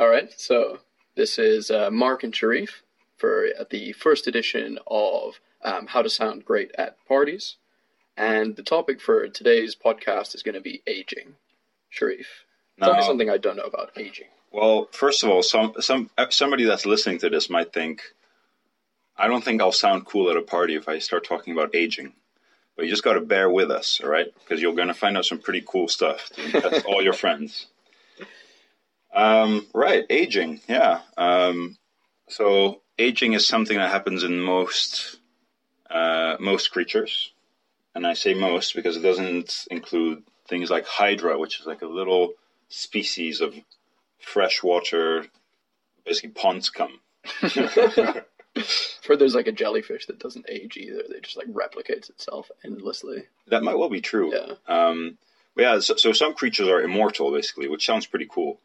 All right, so this is uh, Mark and Sharif for the first edition of um, How to Sound Great at Parties. And the topic for today's podcast is going to be aging. Sharif, tell me something I don't know about aging. Well, first of all, some some somebody that's listening to this might think, I don't think I'll sound cool at a party if I start talking about aging. But you just got to bear with us, all right? Because you're going to find out some pretty cool stuff all your friends. Um, right, aging, yeah. Um, so aging is something that happens in most uh, most creatures, and I say most because it doesn't include things like Hydra, which is like a little species of freshwater, basically pond scum. I've there's like a jellyfish that doesn't age either. They just like replicates itself endlessly. That might well be true. Yeah. Um, but yeah, so, so some creatures are immortal, basically, which sounds pretty cool.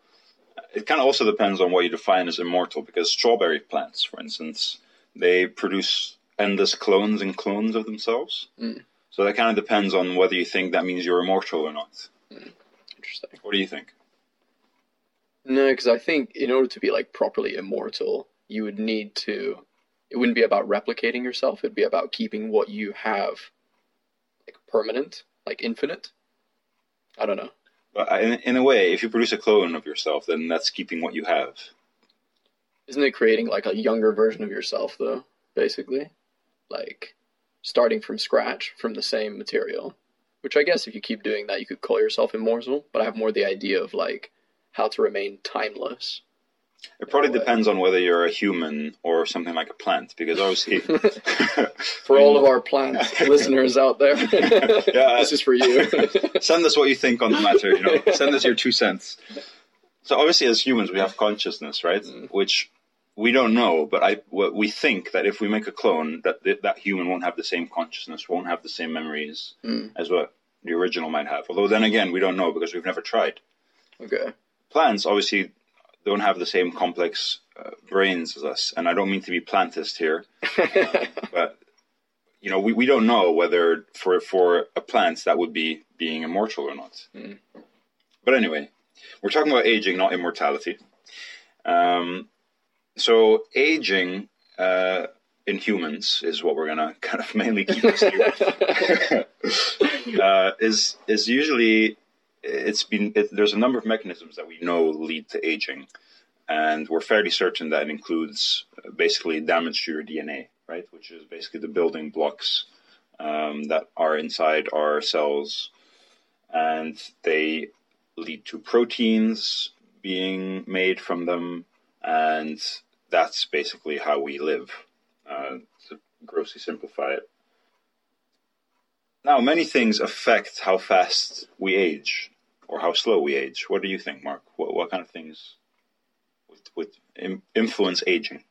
It kind of also depends on what you define as immortal, because strawberry plants, for instance, they produce endless clones and clones of themselves. Mm. So that kind of depends on whether you think that means you're immortal or not. Interesting. What do you think? No, because I think in order to be like properly immortal, you would need to. It wouldn't be about replicating yourself. It'd be about keeping what you have, like permanent, like infinite. I don't know. In, in a way, if you produce a clone of yourself, then that's keeping what you have. Isn't it creating like a younger version of yourself though? Basically, like starting from scratch from the same material. Which I guess if you keep doing that, you could call yourself immortal. But I have more the idea of like how to remain timeless. It probably depends on whether you're a human or something like a plant, because obviously, For all of our plant listeners out there, Yeah. this is for you. send us what you think on the matter. You know, send us your two cents. So obviously, as humans, we have consciousness, right? Mm. Which we don't know, but I we think that if we make a clone, that that that human won't have the same consciousness, won't have the same memories Mm. as what the original might have. Although then again, we don't know because we've never tried. okay. Plants obviously don't have the same complex uh, brains as us, and I don't mean to be plantist here. but you know, we, we don't know whether for for a plant that would be being immortal or not. Mm. But anyway, we're talking about aging, not immortality. Um, so aging uh, in humans is what we're gonna kind of mainly keep us here. uh, is is usually it's been it, there's a number of mechanisms that we know lead to aging, and we're fairly certain that includes uh, basically damage to your DNA, right? Which is basically the building blocks um, that are inside our cells, and they lead to proteins being made from them, and that's basically how we live. Uh, to grossly simplify it. Now, many things affect how fast we age or how slow we age. What do you think, Mark? What, what kind of things would, would im- influence aging?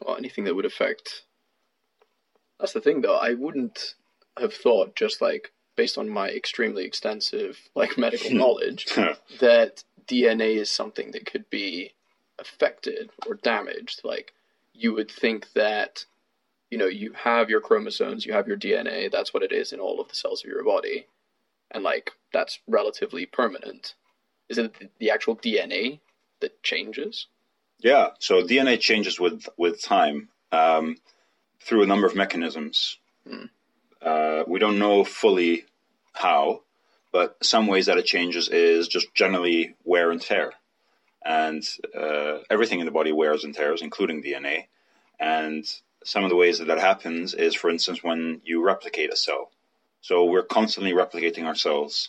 well, anything that would affect. That's the thing, though. I wouldn't have thought, just like based on my extremely extensive like medical knowledge, that DNA is something that could be affected or damaged. Like you would think that, you know, you have your chromosomes, you have your DNA. That's what it is in all of the cells of your body, and like that's relatively permanent. Is it the- actual DNA that changes? Yeah, so DNA changes with with time um, through a number of mechanisms. Hmm. Uh, we don't know fully how, but some ways that it changes is just generally wear and tear, and uh, everything in the body wears and tears, including DNA. And some of the ways that that happens is, for instance, when you replicate a cell. So we're constantly replicating our cells.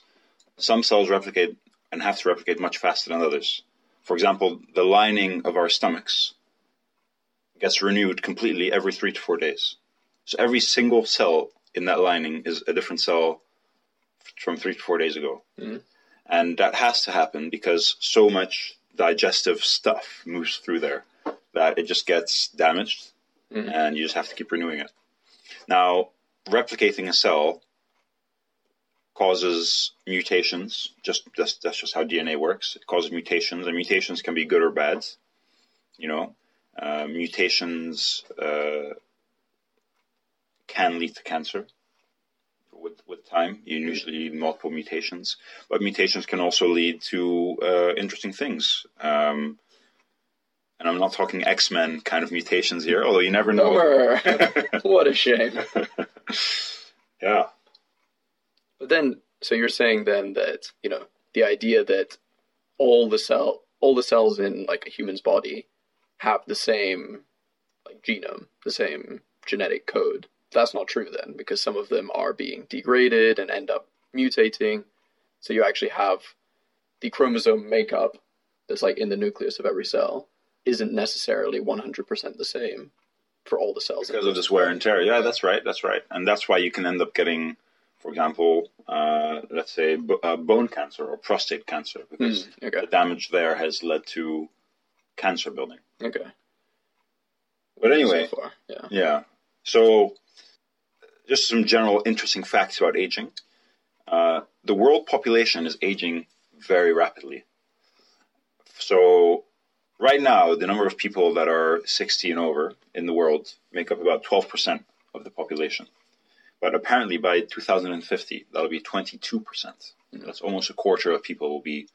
Some cells replicate and have to replicate much faster than others. For example, the lining of our stomachs gets renewed completely every three to four days. So every single cell in that lining is a different cell from three to four days ago. Mhm. And that has to happen because so much digestive stuff moves through there that it just gets damaged Mhm. and you just have to keep renewing it. Now, replicating a cell causes mutations. Just that's, that's just how DNA works. It causes mutations, and mutations can be good or bad. You know, uh, mutations uh, can lead to cancer with, with time. You usually need multiple mutations, but mutations can also lead to uh, interesting things. Um, and I'm not talking X Men kind of mutations here, although you never know. what a shame. yeah. But then, so you're saying then that you know the idea that all the cell, all the cells in like a human's body have the same like genome, the same genetic code. That's not true then, because some of them are being degraded and end up mutating. So you actually have the chromosome makeup that's like in the nucleus of every cell isn't necessarily 100% the same for all the cells. Because of this wear and tear. Yeah, that's right. That's right. And that's why you can end up getting, for example, uh, let's say b- uh, bone cancer or prostate cancer, because mm, okay. the damage there has led to cancer building. Okay. But anyway, so far, yeah. Yeah. So, just some general interesting facts about aging. Uh, the world population is aging very rapidly. So, right now, the number of people that are 60 and over in the world make up about 12% of the population. But apparently, by 2050, that'll be 22%. Mm-hmm. That's almost a quarter of people will be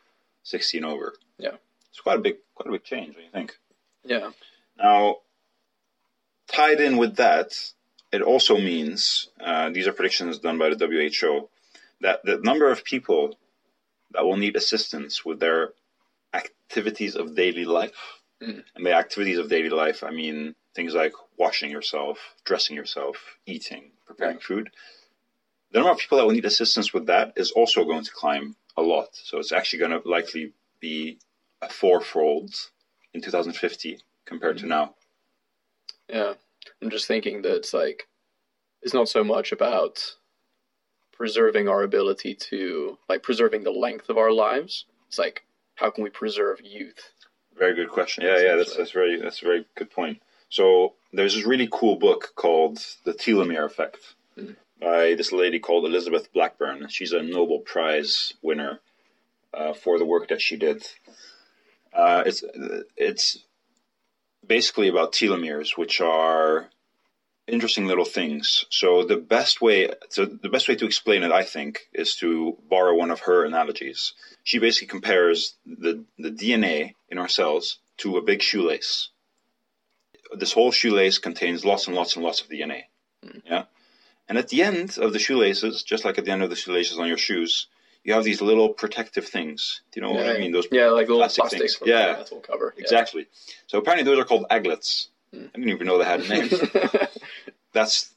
60 and over. Yeah, it's quite a big, quite a big change. What do you think? Yeah. Now, tied in with that, it also means uh, these are predictions done by the WHO that the number of people that will need assistance with their activities of daily life. Mm. And by activities of daily life, I mean things like washing yourself, dressing yourself, eating, preparing food. The number of people that will need assistance with that is also going to climb a lot. So it's actually going to likely be a fourfold in 2050 compared mm. to now. Yeah, I'm just thinking that it's like it's not so much about preserving our ability to like preserving the length of our lives. It's like how can we preserve youth? Very good question. Yeah, yeah, that's that's very that's a very good point. So there's this really cool book called The Telomere Effect mm. by this lady called Elizabeth Blackburn. She's a Nobel Prize winner uh, for the work that she did. Uh, it's it's basically about telomeres, which are interesting little things. So the best way, so the best way to explain it, I think, is to borrow one of her analogies. She basically compares the the DNA in our cells to a big shoelace. This whole shoelace contains lots and lots and lots of DNA. Mm. Yeah, and at the end of the shoelaces, just like at the end of the shoelaces on your shoes, you have these little protective things. Do you know yeah, what I mean? Those yeah, like little plastic, plastic things. yeah, metal cover. Exactly. Yeah. So apparently those are called aglets. Hmm. I didn't even know they had a name. That's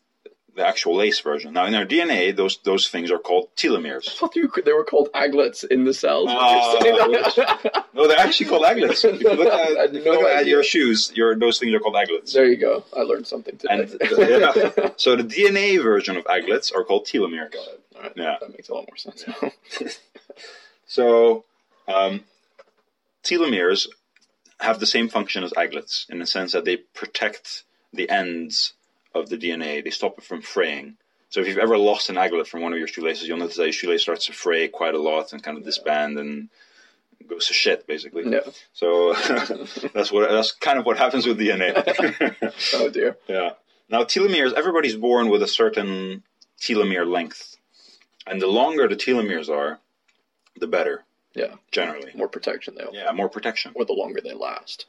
the actual lace version. Now in our DNA, those those things are called telomeres. I thought you could, they were called aglets in the cells. Uh, no, they're actually called aglets. If you look at, no look at your shoes, your those things are called aglets. There you go. I learned something today. And, yeah, so the DNA version of aglets are called telomeres. Got it. All right. Yeah, that makes a lot more sense. so um, telomeres have the same function as aglets in the sense that they protect the ends of the DNA. They stop it from fraying. So if you've ever lost an aglet from one of your shoelaces, you'll notice that your shoelace starts to fray quite a lot and kind of disband and goes to shit, basically. Yeah. So that's what that's kind of what happens with DNA. oh dear. Yeah. Now telomeres, everybody's born with a certain telomere length, and the longer the telomeres are, the better. Yeah. Generally. More protection they'll. Yeah, more protection. Or the longer they last.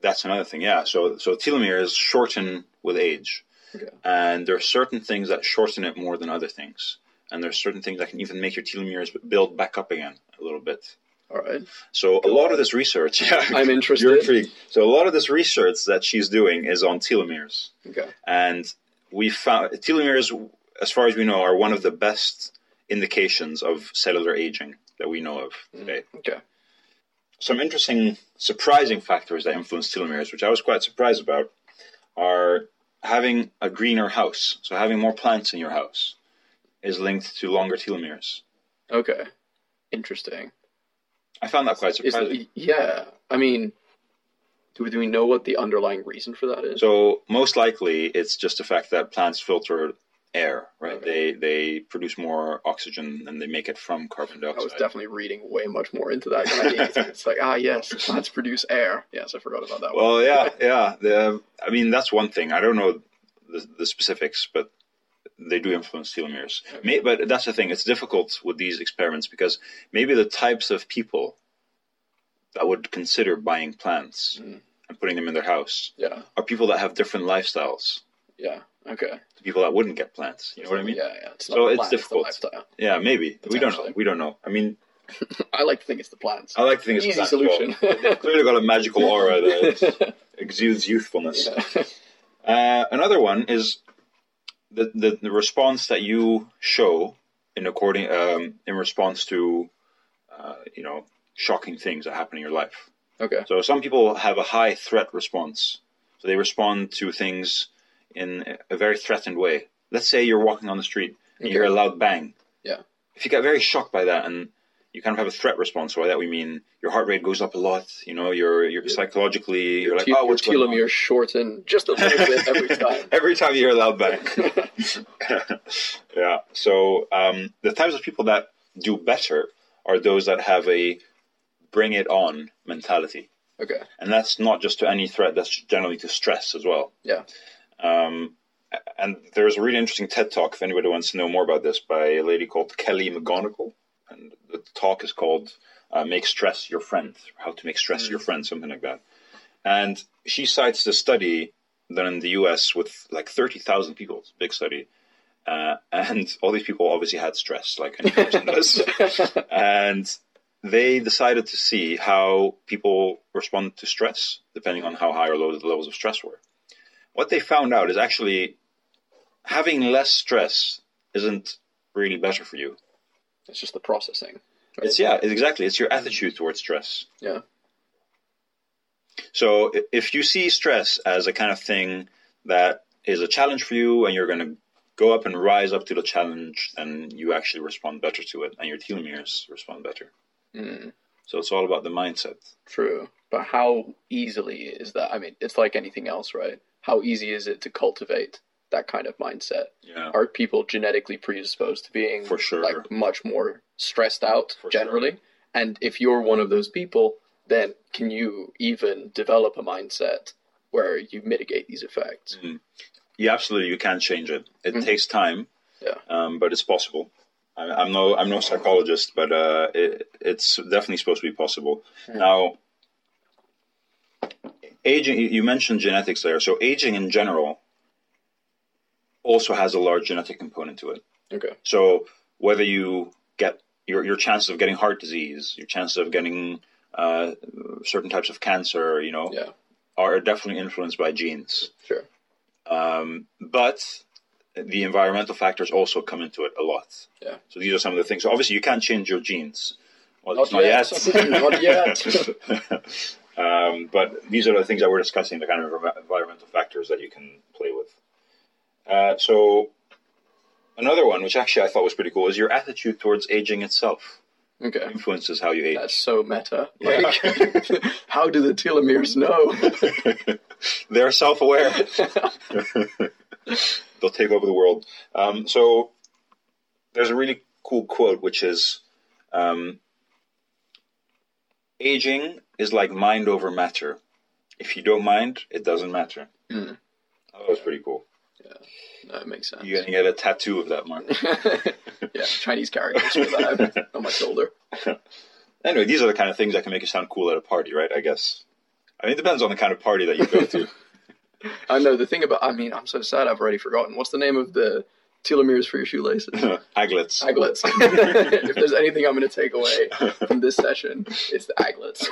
That's another thing. Yeah. So so telomeres shorten with age. Okay. And there are certain things that shorten it more than other things. And there are certain things that can even make your telomeres build back up again a little bit. All right. So Go a lot on. of this research, yeah, I'm interested. You're intrigued. So a lot of this research that she's doing is on telomeres. Okay. And we found telomeres, as far as we know, are one of the best indications of cellular aging that we know of today. Mm-hmm. Okay. Some interesting, surprising factors that influence telomeres, which I was quite surprised about, are having a greener house, so having more plants in your house, is linked to longer telomeres. Okay, interesting. I found that quite surprising. Is, yeah, I mean, do we, do we know what the underlying reason for that is? So most likely, it's just the fact that plants filter air, right? Okay. They they produce more oxygen and they make it from carbon dioxide. I was definitely reading way much more into that. it's like ah yes, plants produce air. Yes, I forgot about that. Well, one. yeah, yeah. The, I mean that's one thing. I don't know the, the specifics, but they do influence telomeres. May, but that's the thing; it's difficult with these experiments because maybe the types of people that would consider buying plants Mm. and putting them in their house Yeah. are people that have different lifestyles. Yeah. Okay. to People that wouldn't get plants. You know what I mean? Yeah. Yeah. It's So it's difficult. It's. Yeah, maybe. We don't know. We don't know. I mean, I like to think it's the plants. I like to think it's Easy well. solution. They've clearly got a magical aura that exudes youthfulness. Yeah. Uh, another one is the, the the response that you show in according um, in response to uh, you know shocking things that happen in your life. Okay. So some people have a high threat response, so they respond to things in a very threatened way. Let's say you're walking on the street and you hear a loud bang. Yeah. If you get very shocked by that and you kind of have a threat response, by that we mean your heart rate goes up a lot. You know, you're you're psychologically you're like, Te- oh, what's your going on? telomeres shorten just a little bit every time. Every time you hear a loud bang. yeah. So um, the types of people that do better are those that have a bring it on mentality. Okay. And that's not just to any threat, that's generally to stress as well. Yeah. Um, and there's a really interesting TED talk, if anybody wants to know more about this, by a lady called Kelly McGonigal. And the talk is called uh, Make Stress Your Friend, How to Make Stress Your Friend, something like that. And she cites the study done in the US with like 30,000 people, it's a big study. Uh, and all these people obviously had stress, like any person does. And they decided to see how people respond to stress, depending on how high or low the levels of stress were. What they found out is actually having less stress isn't really better for you. It's just the processing. right? It's yeah, it's exactly. It's your attitude towards stress. Yeah. So if you see stress as a kind of thing that is a challenge for you, and you're going to go up and rise up to the challenge, then you actually respond better to it, and your telomeres respond better. Mm, So it's all about the mindset. true. But how easily is that? I mean, it's like anything else, right? How easy is it to cultivate that kind of mindset? Yeah. Are people genetically predisposed to being For sure. like much more stressed out For generally? And if you're one of those people, then can you even develop a mindset where you mitigate these effects? Yeah, absolutely. You can change it. It Mhm. takes time. Yeah. Um, but it's possible. I, I'm no I'm no psychologist, but uh, it, it's definitely supposed to be possible. Mhm. Now, aging. You mentioned genetics there, so aging in general also has a large genetic component to it. Okay. So whether you get your your chances of getting heart disease, your chances of getting uh, certain types of cancer, you know, Yeah. are definitely influenced by genes. Sure. Um, but the environmental factors also come into it a lot. Yeah. So these are some of the things. So obviously, you can't change your genes. Well, Not not yet. Not yet. um, but these are the things that we're discussing, the kind of environmental factors that you can play with. Uh, so another one, which actually I thought was pretty cool, is your attitude towards aging itself Okay. influences how you age. That's so meta. Yeah. How do the telomeres know? They're self-aware. They'll take over the world. Um, so there's a really cool quote, which is, um, "Aging is like mind over matter. If you don't mind, it doesn't matter." Hmm. That was pretty cool. Yeah, that makes sense. You're gonna get a tattoo of that, Mark. yeah, Chinese characters for that on my shoulder. Anyway, these are the kind of things that can make you sound cool at a party, right? I guess. I mean, it depends on the kind of party that you go to. I know the thing about. I mean, I'm so sad. I've already forgotten. What's the name of the telomeres for your shoelaces? Aglets. Aglets. if there's anything I'm going to take away from this session, it's the aglets.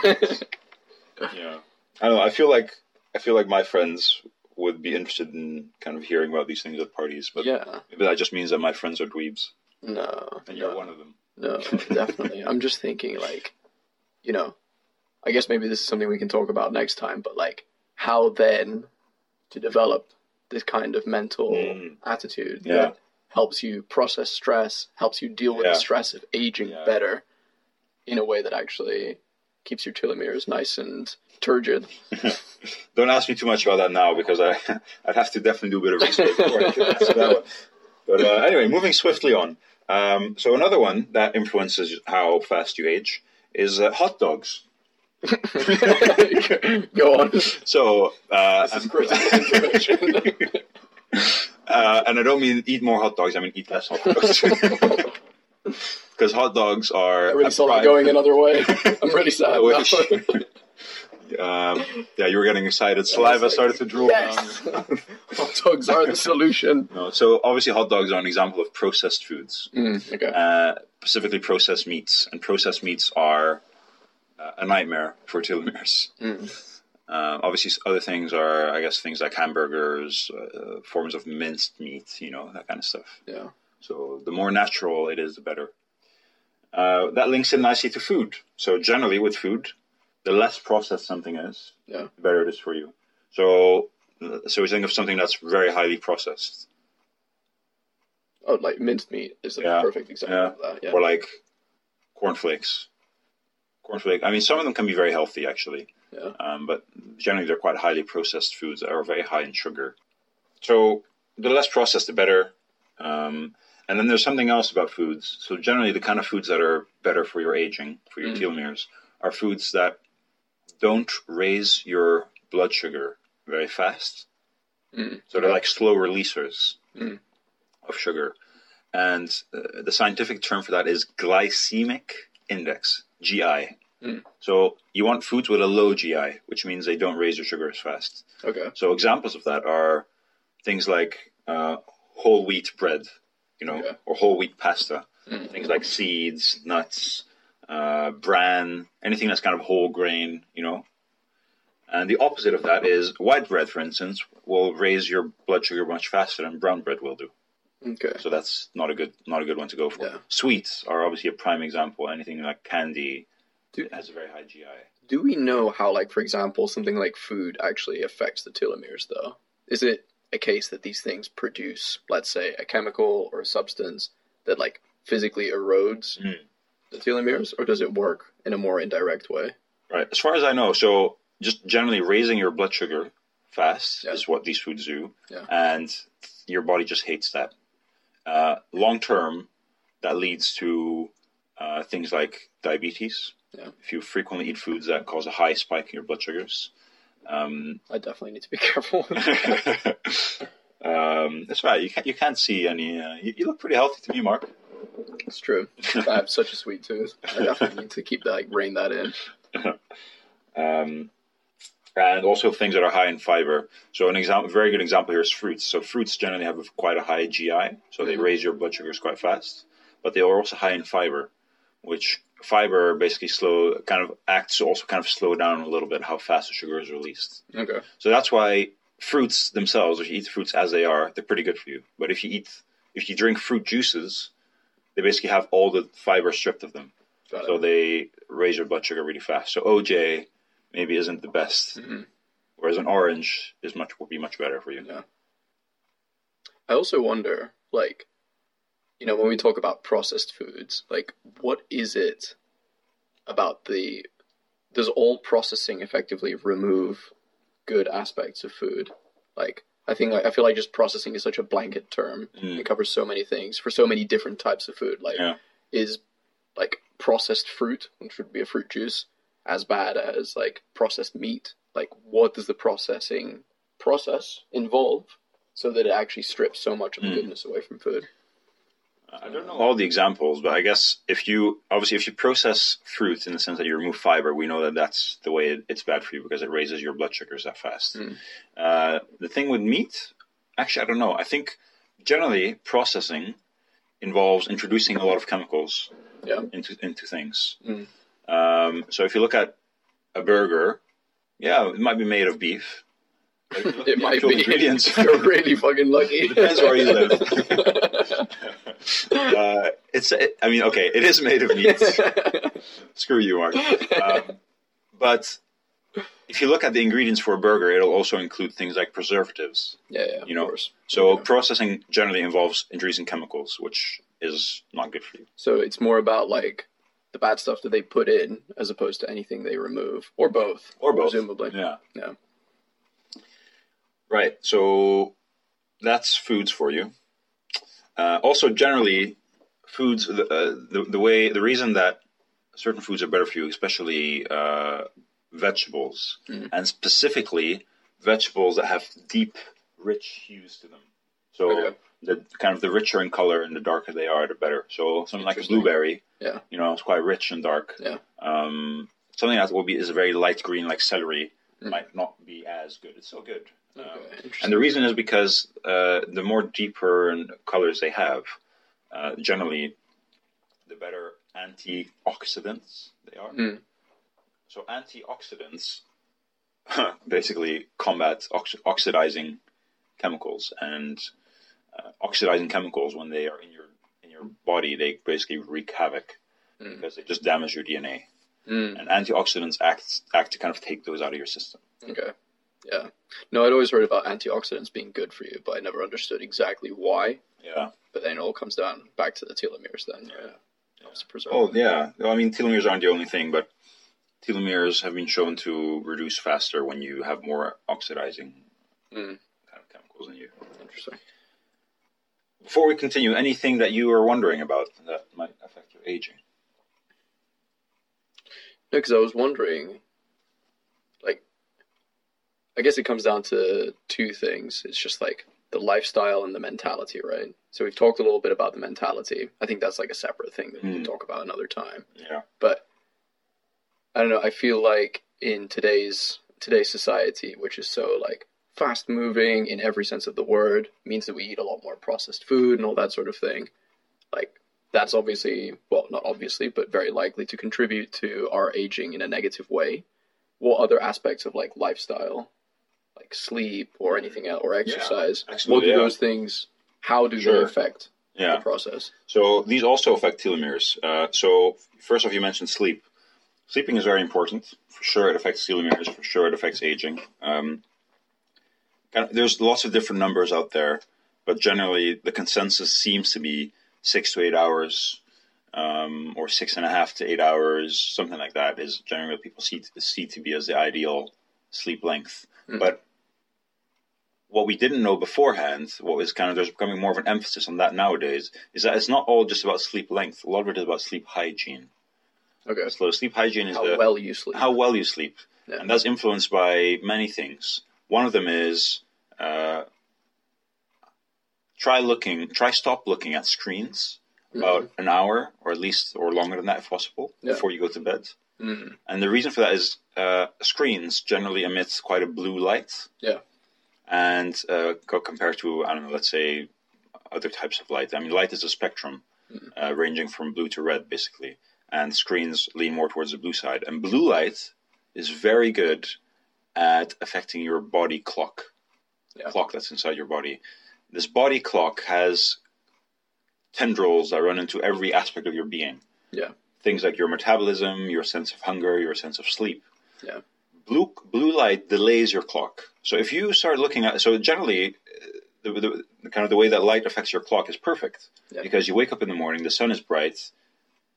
Yeah. I don't know. I feel like I feel like my friends would be interested in kind of hearing about these things at parties, but yeah. maybe that just means that my friends are dweebs, No. and you're no. one of them. No, definitely. I'm just thinking, like, you know, I guess maybe this is something we can talk about next time, but like, how then to develop this kind of mental Mm. attitude Yeah. that helps you process stress, helps you deal with Yeah. the stress of aging Yeah. better in a way that actually keeps your telomeres nice and turgid. Don't ask me too much about that now because I I'd have to definitely do a bit of research before I can answer that one. But uh, anyway, moving swiftly on. Um, so another one that influences how fast you age is uh, hot dogs. Go on. So uh, This is uh, and I don't mean eat more hot dogs. I mean eat less hot dogs. Because hot dogs are. I really saw that going another way. I'm really sad. Um, yeah, you were getting excited. Saliva started to drool Yes. hot dogs are the solution. No, so obviously, hot dogs are an example of processed foods, Mm, okay. uh, specifically processed meats, and processed meats are a nightmare for telomeres. Mm. Uh, obviously, other things are, I guess, things like hamburgers, uh, forms of minced meat, you know, that kind of stuff. Yeah. So the more natural it is, the better. Uh, that links in nicely to food. So generally, with food, the less processed something is, Yeah. the better it is for you. So, so we think of something that's very highly processed, Oh, like minced meat is a Yeah. perfect example Yeah. of that. Yeah. or like cornflakes. Cornflake. I mean, some of them can be very healthy, actually. Yeah. Um, but generally, they're quite highly processed foods that are very high in sugar. So the less processed, the better. Um, and then there's something else about foods. So generally, the kind of foods that are better for your aging, for your Mm. telomeres, are foods that don't raise your blood sugar very fast. Mm. So they're like slow releasers Mm. of sugar. And uh, the scientific term for that is glycemic index, GI. Mm. So you want foods with a low GI, which means they don't raise your sugar as fast. Okay. So examples of that are things like uh, whole wheat bread, you know, Okay. or whole wheat pasta. Mm. Things like seeds, nuts, uh, bran, anything that's kind of whole grain, you know. And the opposite of that is white bread, for instance, will raise your blood sugar much faster than brown bread will do. Okay. So that's not a good not a good one to go for. Yeah. Sweets are obviously a prime example. Anything like candy Do- has a very high GI. Do we know how, like, for example, something like food actually affects the telomeres, though? Is it a case that these things produce, let's say, a chemical or a substance that, like, physically erodes Mm. the telomeres, or does it work in a more indirect way? Right. As far as I know, so just generally raising your blood sugar fast Yeah. is what these foods do, Yeah. and your body just hates that. Uh, long term, that leads to uh, things like diabetes. Yeah. If you frequently eat foods that cause a high spike in your blood sugars. Um, I definitely need to be careful. um, that's right. You can't you can't see any. Uh, you, you look pretty healthy to me, Mark. it's true. I have such a sweet tooth. I definitely need to keep that, like, rein that in. um, and also things that are high in fiber. So an example, very good example here is fruits. So fruits generally have quite a high GI, so they Mhm. raise your blood sugars quite fast. But they are also high in fiber, which fiber basically slow, kind of acts also kind of slow down a little bit how fast the sugar is released. Okay. So that's why fruits themselves, if you eat fruits as they are, they're pretty good for you. But if you eat, if you drink fruit juices, they basically have all the fiber stripped of them. Got it. So they raise your blood sugar really fast. So OJ maybe isn't the best, Mhm. whereas an orange is much will be much better for you. Yeah. I also wonder, like, you know, when we talk about processed foods, like, what is it about the. Does all processing effectively remove good aspects of food? Like, I think, like, I feel like just processing is such a blanket term. Mm. It covers so many things for so many different types of food. Like, Yeah. is, like, processed fruit, which would be a fruit juice, as bad as, like, processed meat? Like, what does the processing process involve so that it actually strips so much of the Mm. goodness away from food? I don't know all the examples, but I guess if you obviously if you process fruit in the sense that you remove fiber, we know that that's the way it, it's bad for you because it raises your blood sugars that fast. Mm. Uh, the thing with meat, actually, I don't know. I think generally processing involves introducing a lot of chemicals Yeah. into into things. Mm. Um, so if you look at a burger, yeah, it might be made of beef. But if you look at It might be. ingredients. You're really fucking lucky. Depends where you live. uh, it's. It, I mean, okay, it is made of meat. Screw you, Mark. Um, but if you look at the ingredients for a burger, it'll also include things like preservatives. yeah, yeah, you know, course. So Yeah. processing generally involves introducing chemicals, which is not good for you. So it's more about like the bad stuff that they put in as opposed to anything they remove, or both, Or both. presumably. Yeah. Yeah. Right. So that's foods for you. Uh, also, generally, foods. The, uh, the the way the reason that certain foods are better for you, especially uh, vegetables, Mhm. and specifically vegetables that have deep, rich hues to them. So Okay. The kind of the richer in color and the darker they are, the better. So something like a blueberry, Yeah. you know, it's quite rich and dark. Yeah. Um, something that will be is very light green, like celery, Mm. might not be as good. It's still good. Um, Okay, interesting. and the reason is because uh, the more deeper colors they have, uh, generally, the better antioxidants they are. Mm. So antioxidants basically combat ox- oxidizing chemicals, and uh, oxidizing chemicals when they are in your in your body, they basically wreak havoc Mm. because they just damage your DNA. Mm. And antioxidants act act to kind of take those out of your system. Okay. Yeah. No, I'd always heard about antioxidants being good for you, but I never understood exactly why. Yeah. But then it all comes down back to the telomeres then. Yeah. To preserve. Oh them. yeah. Well, I mean, telomeres aren't the only thing, but telomeres have been shown to reduce faster when you have more oxidizing Mm. kind of chemicals in you. Interesting. Before we continue, anything that you are wondering about that might affect your aging? No, because I was wondering, like, I guess it comes down to two things. It's just like the lifestyle and the mentality, right? So we've talked a little bit about the mentality. I think that's like a separate thing that we can Mm. talk about another time. Yeah. But I don't know. I feel like in today's today's society, which is so like fast moving in every sense of the word, means that we eat a lot more processed food and all that sort of thing. Like that's obviously well, not obviously, but very likely to contribute to our aging in a negative way. What other aspects of like lifestyle, like sleep or anything else, or exercise, Actually, what do yeah. those things? How do Sure. they affect Yeah. the process? So these also affect telomeres. Uh, so first off, you mentioned sleep. Sleeping is very important. For sure, it affects telomeres. For sure, it affects aging. Um, there's lots of different numbers out there, but generally, the consensus seems to be six to eight hours, um, or six and a half to eight hours, something like that. Is generally what people see see to be as the ideal sleep length. Mhm. But what we didn't know beforehand, what was kind of there's becoming more of an emphasis on that nowadays, is that it's not all just about sleep length. A lot of it is about sleep hygiene. Okay. So sleep hygiene is How the, well you sleep. how well you sleep, Yeah. and that's influenced by many things. One of them is uh, try looking, try stop looking at screens about an hour or at least or longer than that if possible Yeah. before you go to bed. Mm. And the reason for that is uh, screens generally emit quite a blue light. Yeah. And uh, compared to, I don't know, let's say other types of light. I mean, light is a spectrum uh, ranging from blue to red, basically. And screens lean more towards the blue side. And blue light is very good at affecting your body clock, the Yeah. clock that's inside your body. This body clock has tendrils that run into every aspect of your being Yeah. things like your metabolism, your sense of hunger, your sense of sleep. Yeah. Blue blue light delays your clock. So if you start looking at so generally uh, the, the, the kind of the way that light affects your clock is perfect Yeah. because you wake up in the morning, the sun is bright,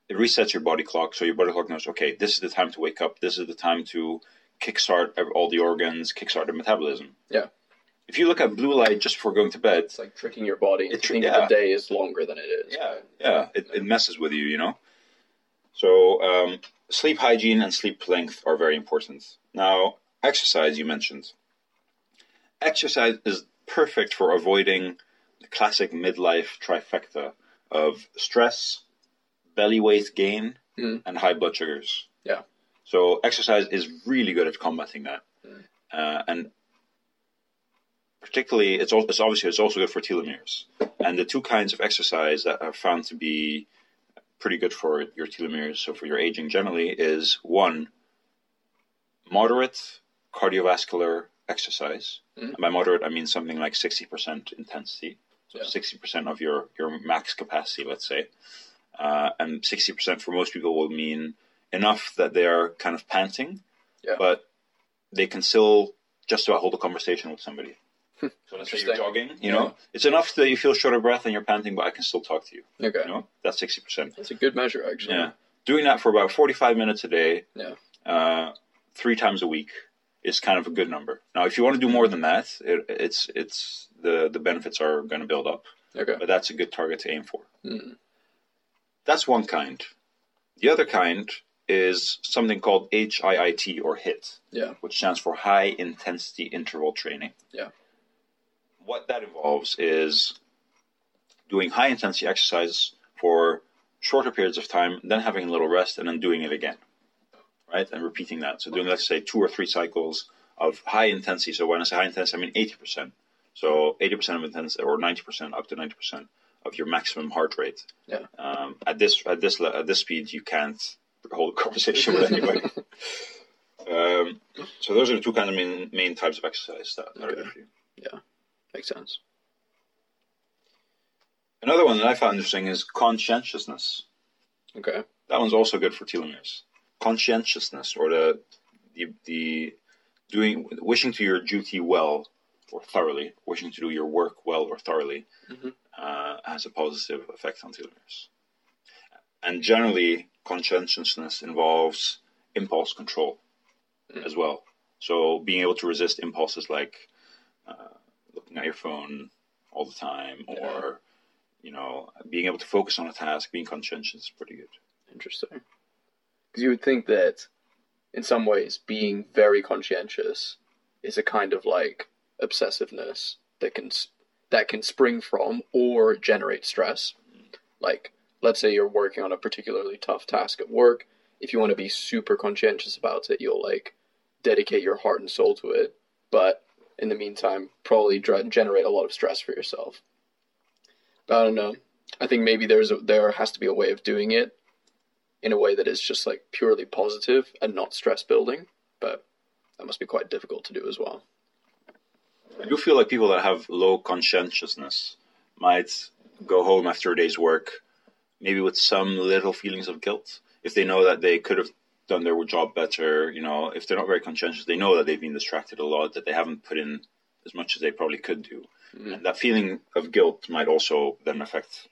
it resets your body clock, so your body clock knows okay, this is the time to wake up, this is the time to kickstart all the organs, kickstart the metabolism. Yeah. If you look at blue light just before going to bed, It's like tricking your body into It tr- thinking yeah. the day is longer than it is. Yeah, yeah, it, it messes with you, you know. So um, sleep hygiene and sleep length are very important. Now, exercise you mentioned. Exercise is perfect for avoiding the classic midlife trifecta of stress, belly weight gain, Mm. and high blood sugars. Yeah. So exercise is really good at combating that, Mm. uh, and particularly it's, al- it's obviously it's also good for telomeres. And the two kinds of exercise that are found to be pretty good for your telomeres, so for your aging generally, is one moderate cardiovascular exercise. Mhm. And by moderate, I mean something like sixty percent intensity, so Yeah. sixty percent of your your max capacity, let's say. Uh, and sixty percent for most people will mean enough that they are kind of panting, Yeah. but they can still just about hold a conversation with somebody. So let's say you're jogging, you Yeah. know, it's enough that you feel short of breath and you're panting, but I can still talk to you. Okay. You know, that's sixty percent. That's a good measure, actually. Yeah, doing that for about forty-five minutes a day, Yeah. uh, three times a week is kind of a good number. Now, if you want to do more than that, it, it's it's the the benefits are going to build up, Okay. but that's a good target to aim for. Mm. That's one kind. The other kind is something called HIIT or HIT, Yeah. which stands for High Intensity Interval Training. Yeah. what that involves is doing high intensity exercise for shorter periods of time, then having a little rest, and then doing it again, right? And repeating that. So doing, let's say, two or three cycles of high intensity. So when I say high intensity, I mean 80%. So 80% of intensity, or 90%, up to 90% of your maximum heart rate. Yeah. Um, at this at this at this speed, you can't hold a conversation with anybody. um, so those are the two kind of main, main types of exercise that, are good for you. Yeah, makes sense. Another one that I found interesting is conscientiousness. Okay. That one's also good for telomeres. Conscientiousness, or the the, the doing wishing to your duty well or thoroughly, wishing to do your work well or thoroughly, Mhm. uh, has a positive effect on telomeres. And generally, conscientiousness involves impulse control Mm. as well. So being able to resist impulses like uh, looking at your phone all the time, or Yeah. you know, being able to focus on a task, being conscientious is pretty good. Interesting. Because you would think that, in some ways, being very conscientious is a kind of like obsessiveness that can that can spring from or generate stress. Like, let's say you're working on a particularly tough task at work. If you want to be super conscientious about it, you'll like dedicate your heart and soul to it. But in the meantime, probably generate a lot of stress for yourself. But I don't know. I think maybe there's a, there has to be a way of doing it in a way that is just like purely positive and not stress building. But that must be quite difficult to do as well. I do feel like people that have low conscientiousness might go home after a day's work, maybe with some little feelings of guilt. If they know that they could have done their job better, you know, if they're not very conscientious, they know that they've been distracted a lot, that they haven't put in as much as they probably could do. Mm. And that feeling of guilt might also then affect,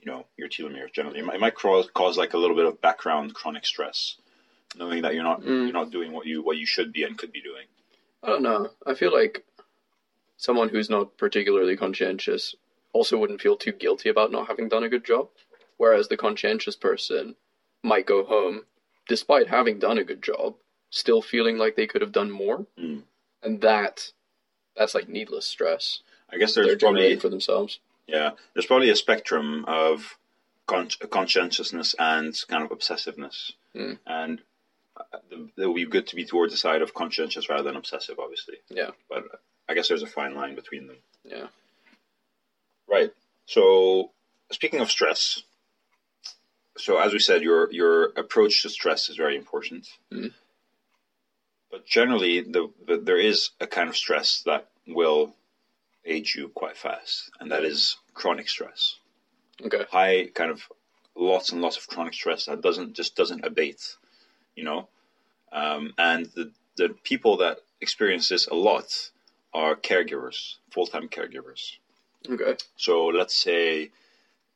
you know, your telomeres generally. It might, it might cause, cause like a little bit of background chronic stress, knowing that you're not Mm. you're not doing what you what you should be and could be doing. I don't know. I feel like someone who's not particularly conscientious also wouldn't feel too guilty about not having done a good job. Whereas the conscientious person might go home, despite having done a good job, still feeling like they could have done more. Mm. And that that's like needless stress I guess they're there's probably for themselves. Yeah, there's probably a spectrum of con- conscientiousness and kind of obsessiveness, Mm. and uh, it would be good to be towards the side of conscientious rather than obsessive, obviously. Yeah. but I guess there's a fine line between them. Yeah. Right. So, speaking of stress, so as we said, your your approach to stress is very important. Mhm. But generally, the, the there is a kind of stress that will age you quite fast, and that is chronic stress. Okay. High kind of lots and lots of chronic stress that doesn't just doesn't abate, you know. Um, and the the people that experience this a lot are caregivers, full time caregivers. Okay. So let's say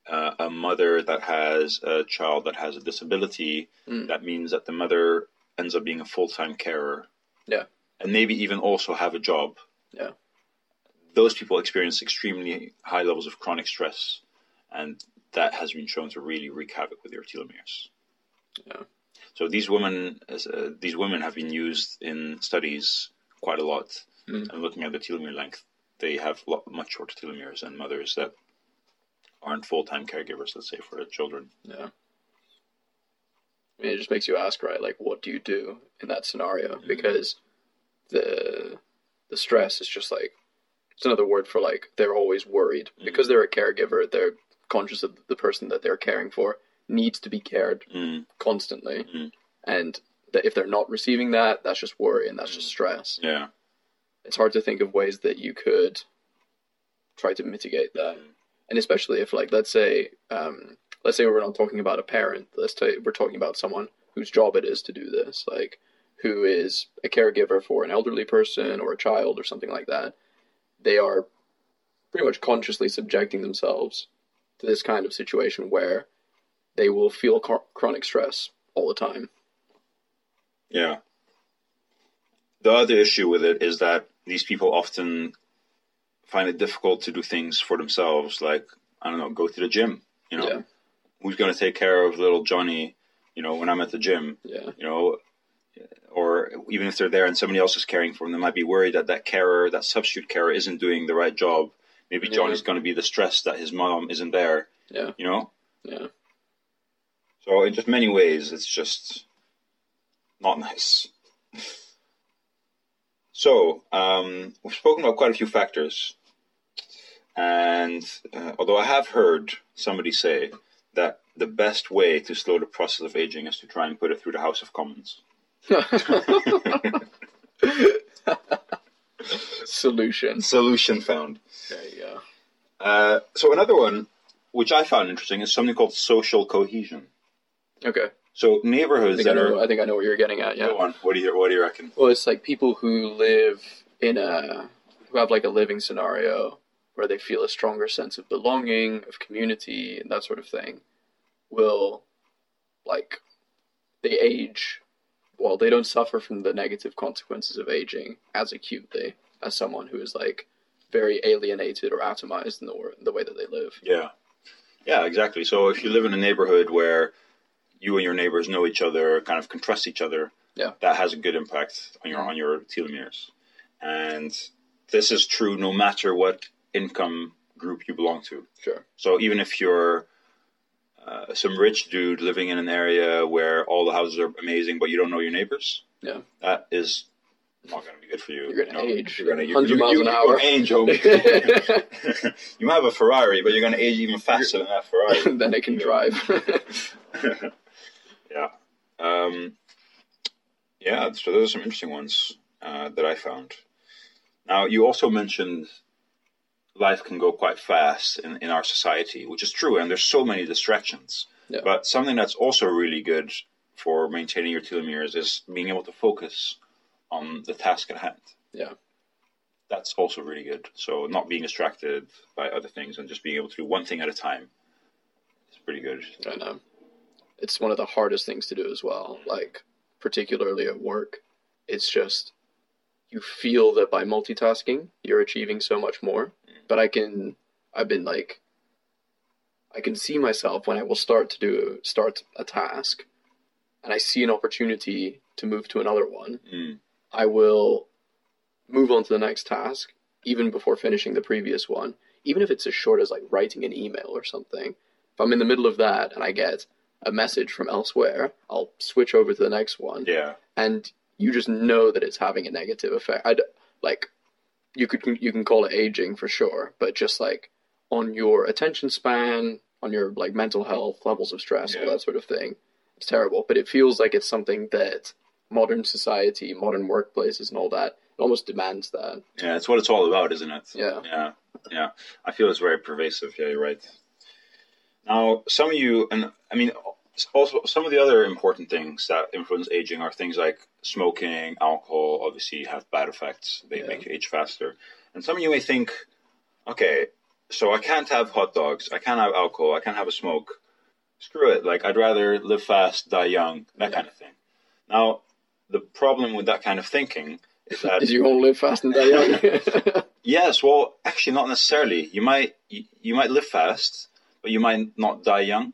uh, a mother that has a child that has a disability, Mm. that means that the mother ends up being a full time carer. Yeah. And maybe even also have a job. Yeah. Those people experience extremely high levels of chronic stress, and that has been shown to really wreak havoc with their telomeres. Yeah. So these women, as, uh, these women have been used in studies quite a lot, Mm. and looking at the telomere length, they have lot, much shorter telomeres than mothers that aren't full-time caregivers, let's say, for their children. Yeah. I mean, it just makes you ask, right? Like, what do you do in that scenario? Because the the stress is just like it's another word for like they're always worried because they're a caregiver. They're conscious of the person that they're caring for needs to be cared Mm, constantly, Mhm. and that if they're not receiving that, that's just worry and that's just stress. yeah, It's hard to think of ways that you could try to mitigate that, and especially if, like, let's say, um, let's say we're not talking about a parent. Let's say we're talking about someone whose job it is to do this, like, who is a caregiver for an elderly person or a child or something like that. They are pretty much consciously subjecting themselves to this kind of situation where they will feel chro- chronic stress all the time. yeah. The other issue with it is that these people often find it difficult to do things for themselves, like I don't know, go to the gym. You know, Yeah. who's going to take care of little Johnny? You know, when I'm at the gym, Yeah, you know, or even if they're there and somebody else is caring for them, they might be worried that that carer, that substitute carer, isn't doing the right job. Maybe Yeah. Johnny's going to be distressed that his mom isn't there. Yeah. You know. Yeah. So in just many ways, it's just not nice. So um, we've spoken about quite a few factors, and uh, although I have heard somebody say that the best way to slow the process of aging is to try and put it through the House of Commons. Solution. Solution found. There you go. Uh, so another one, which I found interesting, is something called social cohesion. Okay. So neighborhoods think I, that know, are. I think I know what you're getting at. Yeah. Go on. What do you What do you reckon? Well, it's like people who live in a who have like a living scenario where they feel a stronger sense of belonging, of community, and that sort of thing, will like they age. Well, they don't suffer from the negative consequences of aging as acutely as someone who is like very alienated or atomized in the wor- the way that they live. Yeah. Yeah, exactly. So if you live in a neighborhood where you and your neighbors know each other, kind of can trust each other, Yeah. that has a good impact on your on your telomeres. And this is true no matter what income group you belong to. Sure. So even if you're uh, some rich dude living in an area where all the houses are amazing, but you don't know your neighbors, Yeah. that is not going to be good for you. You're you know? age You're going to 100 miles you, an hour. age, homie. you might have a Ferrari, but you're going to age even faster than that Ferrari. then they can drive. yeah. Um, yeah, so those are some interesting ones uh, that I found. Now, you also mentioned life can go quite fast in, in our society, which is true, and there's so many distractions. Yeah. But something that's also really good for maintaining your telomeres is being able to focus on the task at hand. Yeah. That's also really good. So, not being distracted by other things and just being able to do one thing at a time is pretty good. I know. It's one of the hardest things to do as well. Mm-hmm. Like, particularly at work, it's just you feel that by multitasking, you're achieving so much more. But I can, I've been like, I can see myself when I will start to do start a task, and I see an opportunity to move to another one. Mm. I will move on to the next task even before finishing the previous one, even if it's as short as like writing an email or something. If I'm in the middle of that and I get a message from elsewhere, I'll switch over to the next one, Yeah. and you just know that it's having a negative effect. I like you could you can call it aging for sure, but just like on your attention span, on your like mental health, levels of stress, all that sort of thing, it's terrible. But it feels like it's something that modern society, modern workplaces, and all that it almost demands that. Yeah, it's what it's all about, isn't it? Yeah. Yeah. Yeah. I feel it's very pervasive. Yeah, you're right. Now, some of you, and I mean, also some of the other important things that influence aging are things like smoking, alcohol, obviously have bad effects. They Yeah. make you age faster. And some of you may think, okay, so I can't have hot dogs, I can't have alcohol, I can't have a smoke. Screw it. Like, I'd rather live fast, die young, that Yeah. kind of thing. Now, the problem with that kind of thinking is that Did you want to live fast and die young? Yes, well, actually, not necessarily. You might you, you might live fast, but you might not die young.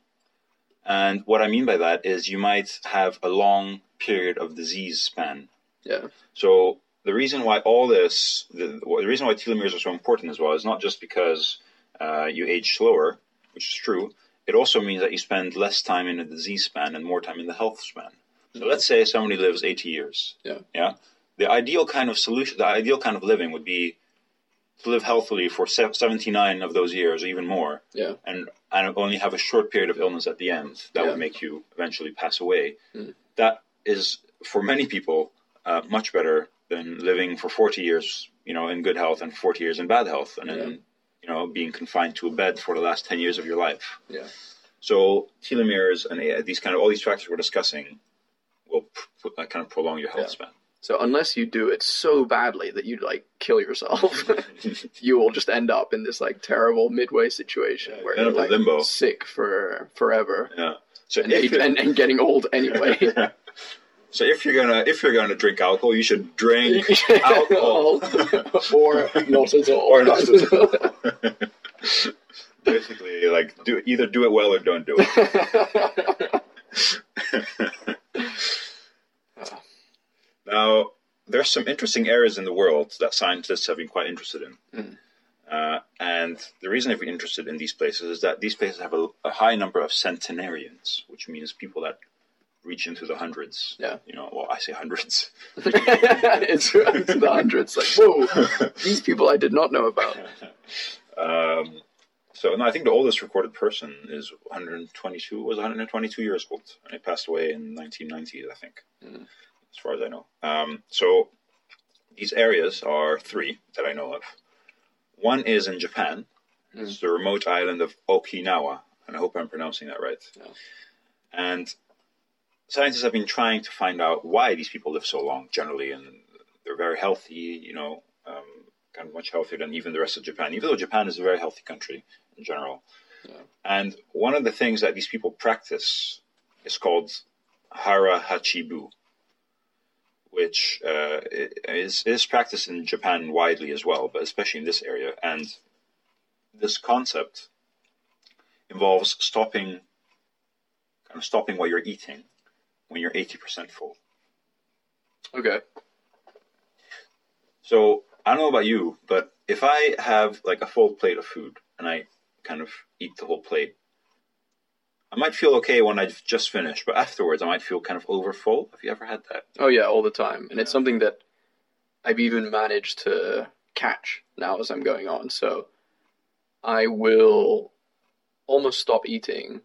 And what I mean by that is you might have a long period of disease span. yeah. So the reason why all this, the, the reason why telomeres are so important as well, is not just because uh, you age slower, which is true. It also means that you spend less time in the disease span and more time in the health span. So let's say somebody lives 80 years. Yeah. Yeah. The ideal kind of solution, the ideal kind of living would be to live healthily for 79 of those years or even more Yeah. and, and only have a short period of illness at the end that Yeah. would make you eventually pass away. Mm. That is, for many people, uh, much better than living for 40 years, you know, in good health and 40 years in bad health and Yeah. then, you know, being confined to a bed for the last 10 years of your life. Yeah. So telomeres and these kind of, all these factors we're discussing will pr- uh, kind of prolong your health span. So unless you do it so badly that you like kill yourself, you will just end up in this like terrible midway situation Yeah, where you're like limbo. sick for forever Yeah. So and, age, and, and getting old anyway. yeah. So if you're gonna if you're gonna drink alcohol, you should drink alcohol. or not at all. Or not at all. Basically, like do either do it well or don't do it. Now, there are some interesting areas in the world that scientists have been quite interested in. Mm. Uh, and the reason they've been interested in these places is that these places have a, a, high number of centenarians, which means people that reach into the hundreds. Yeah. You know, well, I say hundreds. it's into the hundreds. Like, whoa, these people I did not know about. Um, so, no, I think the oldest recorded person is 122, was 122 years old. And he passed away in 1990, I think, mm. As far as I know. Um, so, these areas are three that I know of. One is in Japan. Mm. It's the remote island of Okinawa. And I hope I'm pronouncing that right. Yeah. And scientists have been trying to find out why these people live so long generally. And they're very healthy, you know, um, kind of much healthier than even the rest of Japan, even though Japan is a very healthy country in general. Yeah. And one of the things that these people practice is called hara hachibu, which uh, is is practiced in Japan widely as well, but especially in this area. And this concept involves stopping, kind of stopping what you're eating when you're eighty percent full. Okay. So I don't know about you, but if I have like a full plate of food and I kind of eat the whole plate, I might feel okay when I've just finished, but afterwards I might feel kind of overfull. Have you ever had that? Oh yeah, all the time, and it's something that I've even managed to catch now as I'm going on. So I will almost stop eating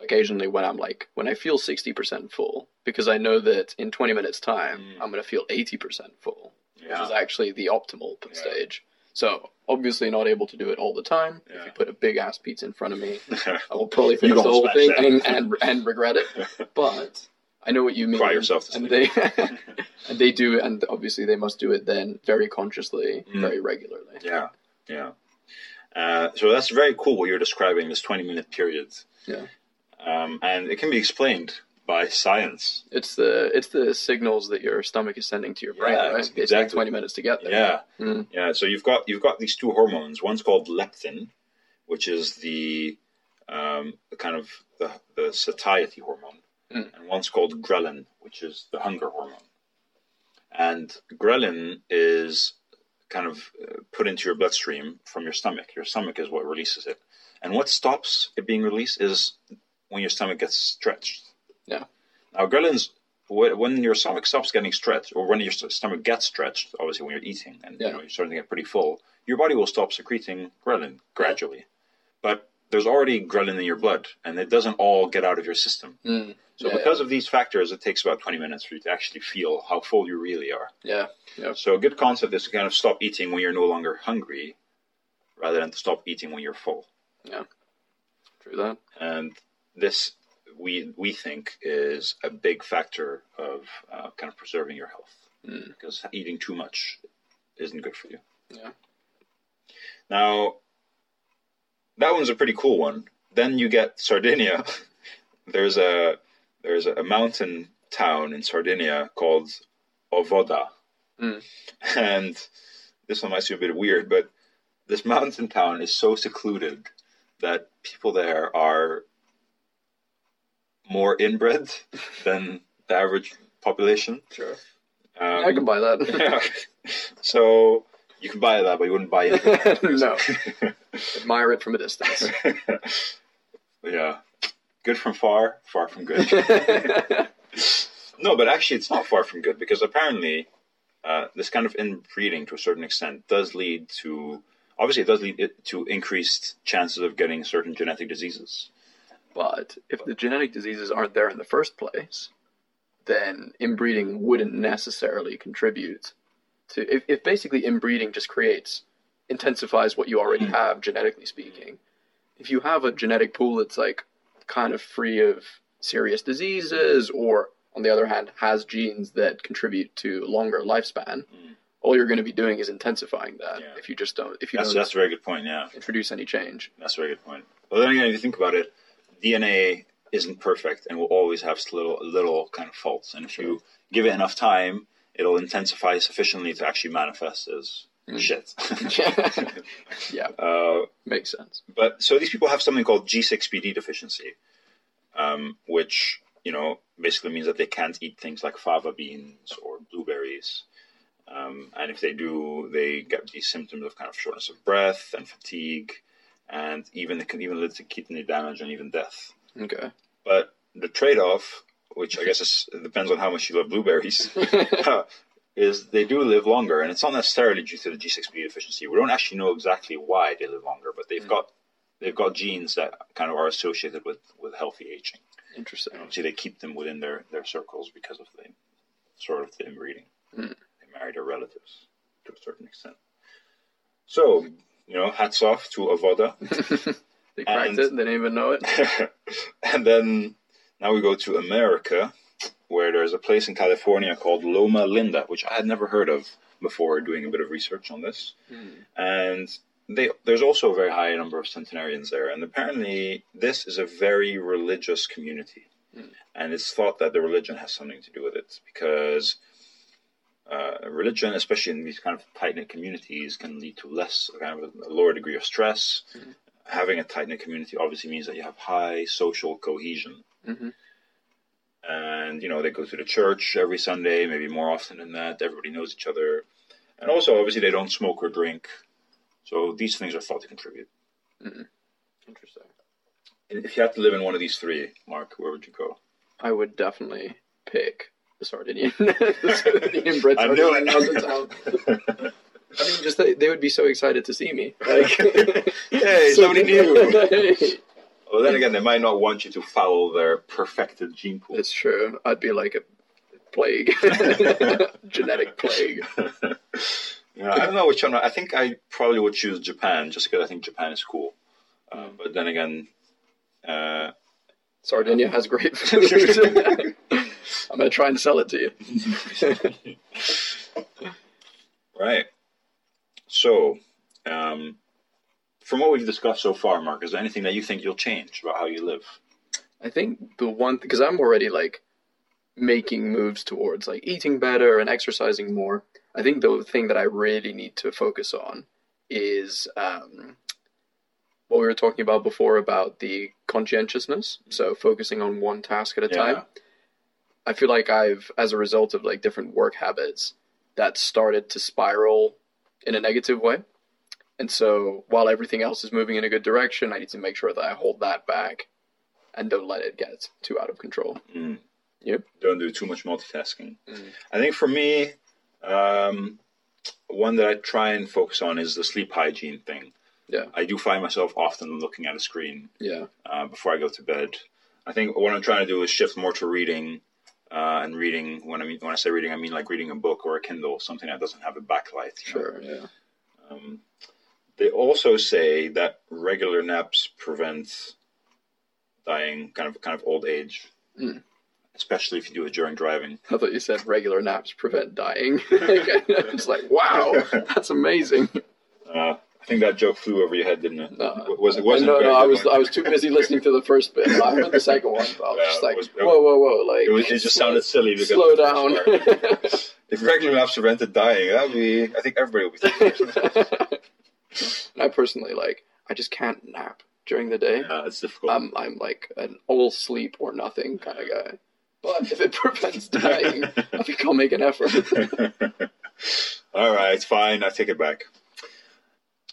occasionally when I'm like when I feel sixty percent full because I know that in twenty minutes time Mm. I'm gonna feel eighty percent full, which is actually the optimal Yeah. stage. So obviously not able to do it all the time. If you put a big ass pizza in front of me, I will probably finish the whole thing and, and and regret it. But I know what you mean. Cry yourself to and sleep. they and they do, and obviously they must do it then very consciously, Mm. very regularly. yeah, yeah. Uh, so that's very cool what you're describing. This 20 minute period. Yeah. Um, and it can be explained by science. It's the it's the signals that your stomach is sending to your brain, Yeah, right? It takes exactly. twenty minutes to get there. Yeah. Mm. Yeah, so you've got you've got these two hormones. One's called leptin, which is the um, the kind of the, the satiety hormone, Mm. and one's called ghrelin, which is the hunger hormone. And ghrelin is kind of uh, put into your bloodstream from your stomach. Your stomach is what releases it, and what stops it being released is when your stomach gets stretched. Yeah. Now, ghrelin's when your stomach stops getting stretched, or when your stomach gets stretched, obviously when you're eating and Yeah. you know, you're starting to get pretty full, your body will stop secreting ghrelin gradually. But there's already ghrelin in your blood, and it doesn't all get out of your system. Mm. So Yeah, because of these factors, it takes about 20 minutes for you to actually feel how full you really are. Yeah. Yeah. So a good concept is to kind of stop eating when you're no longer hungry, rather than to stop eating when you're full. Yeah. True that. And this, we we think, is a big factor of uh, kind of preserving your health Mm. because eating too much isn't good for you. Yeah. Now, that one's a pretty cool one. Then you get Sardinia. there's a there's a mountain town in Sardinia called Ovodda, Mm. and this one might seem a bit weird, but this mountain town is so secluded that people there are more inbred than the average population. Sure. Um, I can buy that. yeah. So you can buy that, but you wouldn't buy it. no. Admire it from a distance. yeah. Good from far, far from good. no, but actually, it's not far from good because apparently, uh, this kind of inbreeding to a certain extent does lead to. Obviously, it does lead to increased chances of getting certain genetic diseases. But if the genetic diseases aren't there in the first place, then inbreeding wouldn't necessarily contribute to. If, if basically inbreeding just creates, intensifies what you already Mm. have, genetically speaking, if you have a genetic pool that's like kind of free of serious diseases, or on the other hand, has genes that contribute to longer lifespan, Mm. all you're going to be doing is intensifying that Yeah. if you just don't, if you That's don't that's a very good point. Yeah. introduce any change. That's a very good point. Well, then again, if you think about it, DNA isn't perfect and will always have little, little kind of faults. And if you give it enough time, it'll intensify sufficiently to actually manifest as Mm. shit. yeah, uh, makes sense. but so these people have something called G6PD deficiency, um, which you know basically means that they can't eat things like fava beans or blueberries. Um, and if they do, they get these symptoms of kind of shortness of breath and fatigue, and even it can even lead to kidney damage and even death. Okay. But the trade-off, which I guess is, depends on how much you love blueberries, is they do live longer, and it's not necessarily due to the G6PD deficiency. We don't actually know exactly why they live longer, but they've Mm. got they've got genes that kind of are associated with with healthy aging. Interesting. Obviously, they keep them within their their circles because of the sort of the inbreeding. Mm. They marry their relatives to a certain extent. So you know, hats off to Ovodda. they cracked And- it. They didn't even know it. and then now we go to America, where there's a place in California called Loma Linda, which I had never heard of before doing a bit of research on this. And they, there's also a very high number of centenarians there. And apparently, this is a very religious community. Mm. And it's thought that the religion has something to do with it because uh, religion, especially in these kind of tight knit communities, can lead to less, kind of a lower degree of stress. Mhm. Having a tight knit community obviously means that you have high social cohesion hmm and you know they go to the church every Sunday, maybe more often than that. Everybody knows each other, and also obviously they don't smoke or drink, so these things are thought to contribute. Interesting. If you had to live in one of these three, Mark, where would you go? I would definitely pick Sardinian. Sardinian Brits I knew living out of town. I mean, just they, they would be so excited to see me. Like, Hey, so- somebody new. Well, then again, they might not want you to follow their perfected gene pool. It's true. I'd be like a plague, genetic plague. Yeah, I don't know which one. I think I probably would choose Japan just because I think Japan is cool. Uh, but then again, uh, Sardinia has great food. I'm gonna try and sell it to you. Right. So, um, from what we've discussed so far, Mark, is there anything that you think you'll change about how you live? I think the one because I'm already like making moves towards like eating better and exercising more. I think the thing that I really need to focus on is um, what we were talking about before about the conscientiousness. So focusing on one task at a Yeah. time. I feel like I've, as a result of like different work habits, that started to spiral in a negative way. And so while everything else is moving in a good direction, I need to make sure that I hold that back and don't let it get too out of control. Mm. Yep. Don't do too much multitasking. Mm. I think for me, um, one that I try and focus on is the sleep hygiene thing. Yeah. I do find myself often looking at a screen Yeah. uh, before I go to bed. I think what I'm trying to do is shift more to reading, uh, and reading. When I mean when I say reading, I mean like reading a book or a Kindle, something that doesn't have a backlight. you know? Sure. Yeah. Um, they also say that regular naps prevent dying, kind of kind of old age, Mm. especially if you do it during driving. I thought you said regular naps prevent dying. it's like, wow, that's amazing. Uh, I think that joke flew over your head, didn't it? No. was it wasn't no, no, I was one. I was too busy listening to the first bit. I heard the second one, but I was Yeah, just like, was- whoa, whoa, whoa, like It, was, it just sounded silly because slow of the first down. If regular naps prevented dying, that'd be. I think everybody would be. Thinking. I personally like I just can't nap during the day. yeah, it's difficult. I'm I'm like an all sleep or nothing kind of guy. But if it prevents dying, I think I'll make an effort. All right, it's fine. I take it back.